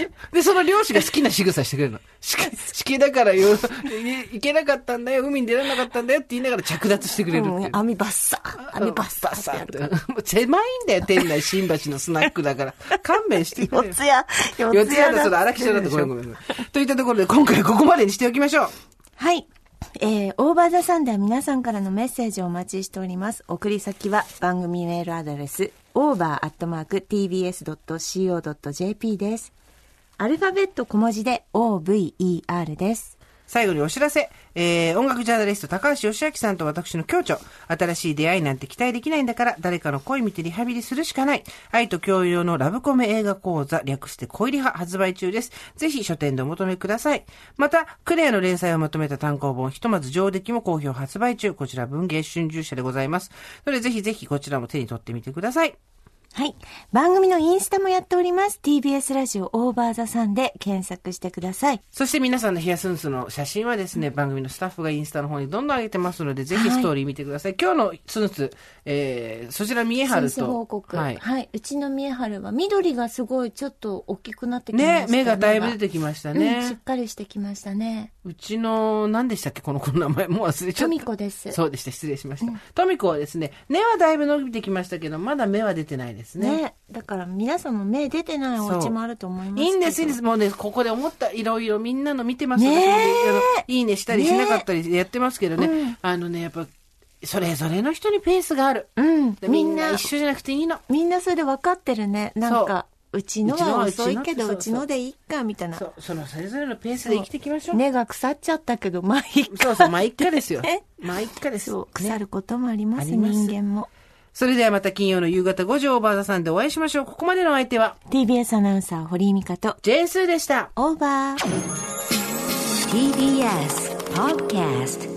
で、その漁師が好きな仕草してくれるの。ししけだからよ、い行けなかったんだよ、海に出られなかったんだよって言いながら着脱してくれる。網バッサー。網バッサバッサーって。もう狭いんだよ、店内新橋のスナックだから。勘弁してくれよ。四つ谷、四四つ谷だ、それ荒木町だとごめんごめんごめん。といったところで、今回はここまでにしておきましょう。はい。えー、オーバーザさんでは皆さんからのメッセージをお待ちしております。送り先は番組メールアドレス、over.tbs.co.jp です。アルファベット小文字で OVER です。最後にお知らせ。えー、音楽ジャーナリスト高橋義明さんと私の共著。新しい出会いなんて期待できないんだから、誰かの恋見てリハビリするしかない。愛と教養のラブコメ映画講座、略して恋リハ発売中です。ぜひ書店でお求めください。また、クレアの連載をまとめた単行本、ひとまず上出来も好評発売中。こちら文芸春秋社でございます。ので、ぜひぜひこちらも手に取ってみてください。はい。番組のインスタもやっております。TBS ラジオオーバーザさんで検索してください。そして皆さんのヘアスンスの写真はですね、番組のスタッフがインスタの方にどんどん上げてますので、ぜひストーリー見てください。今日のスンス、えー、そちら見えはる先生報と。告。ははいい。うちの三重春は緑がすごいちょっと大きくなってきましたね、目がだいぶ出てきましたうん、しねっ。かりしてきましたね。うちの、何でしたっけこの子の名前。もう忘れちゃトミった。コです。そうでした。失礼しました。トミコはですね、根はだいぶ伸びてきましたけど、まだ目は出てないですね。ね。だから皆さんも目出てないお家もあると思います。いいんです、いいんです。もうね、ここで思った、いろいろみんなの見てますねいいねしたりしなかったりやってますけどね。あのね、やっぱ、それぞれの人にペースがある。うん。でみみんな、一緒じゃなくていいの。みんなそれで分かってるね。なんか、うちのは遅いけど、うちのでいいか、みたいなそ。う、そのそれぞれのペースで生きていきましょう。根が腐っちゃったけど、まあいいか。そうそう、まあ、一回ですよえ。まあ、一回です。腐ることもあります人間も。それではまた金曜の夕方5時オーバーザさんでお会いしましょう。ここまでのお相手は、TBS アナウンサー、堀井美香と、ジェーンスーでした。オーバー。TBS Podcast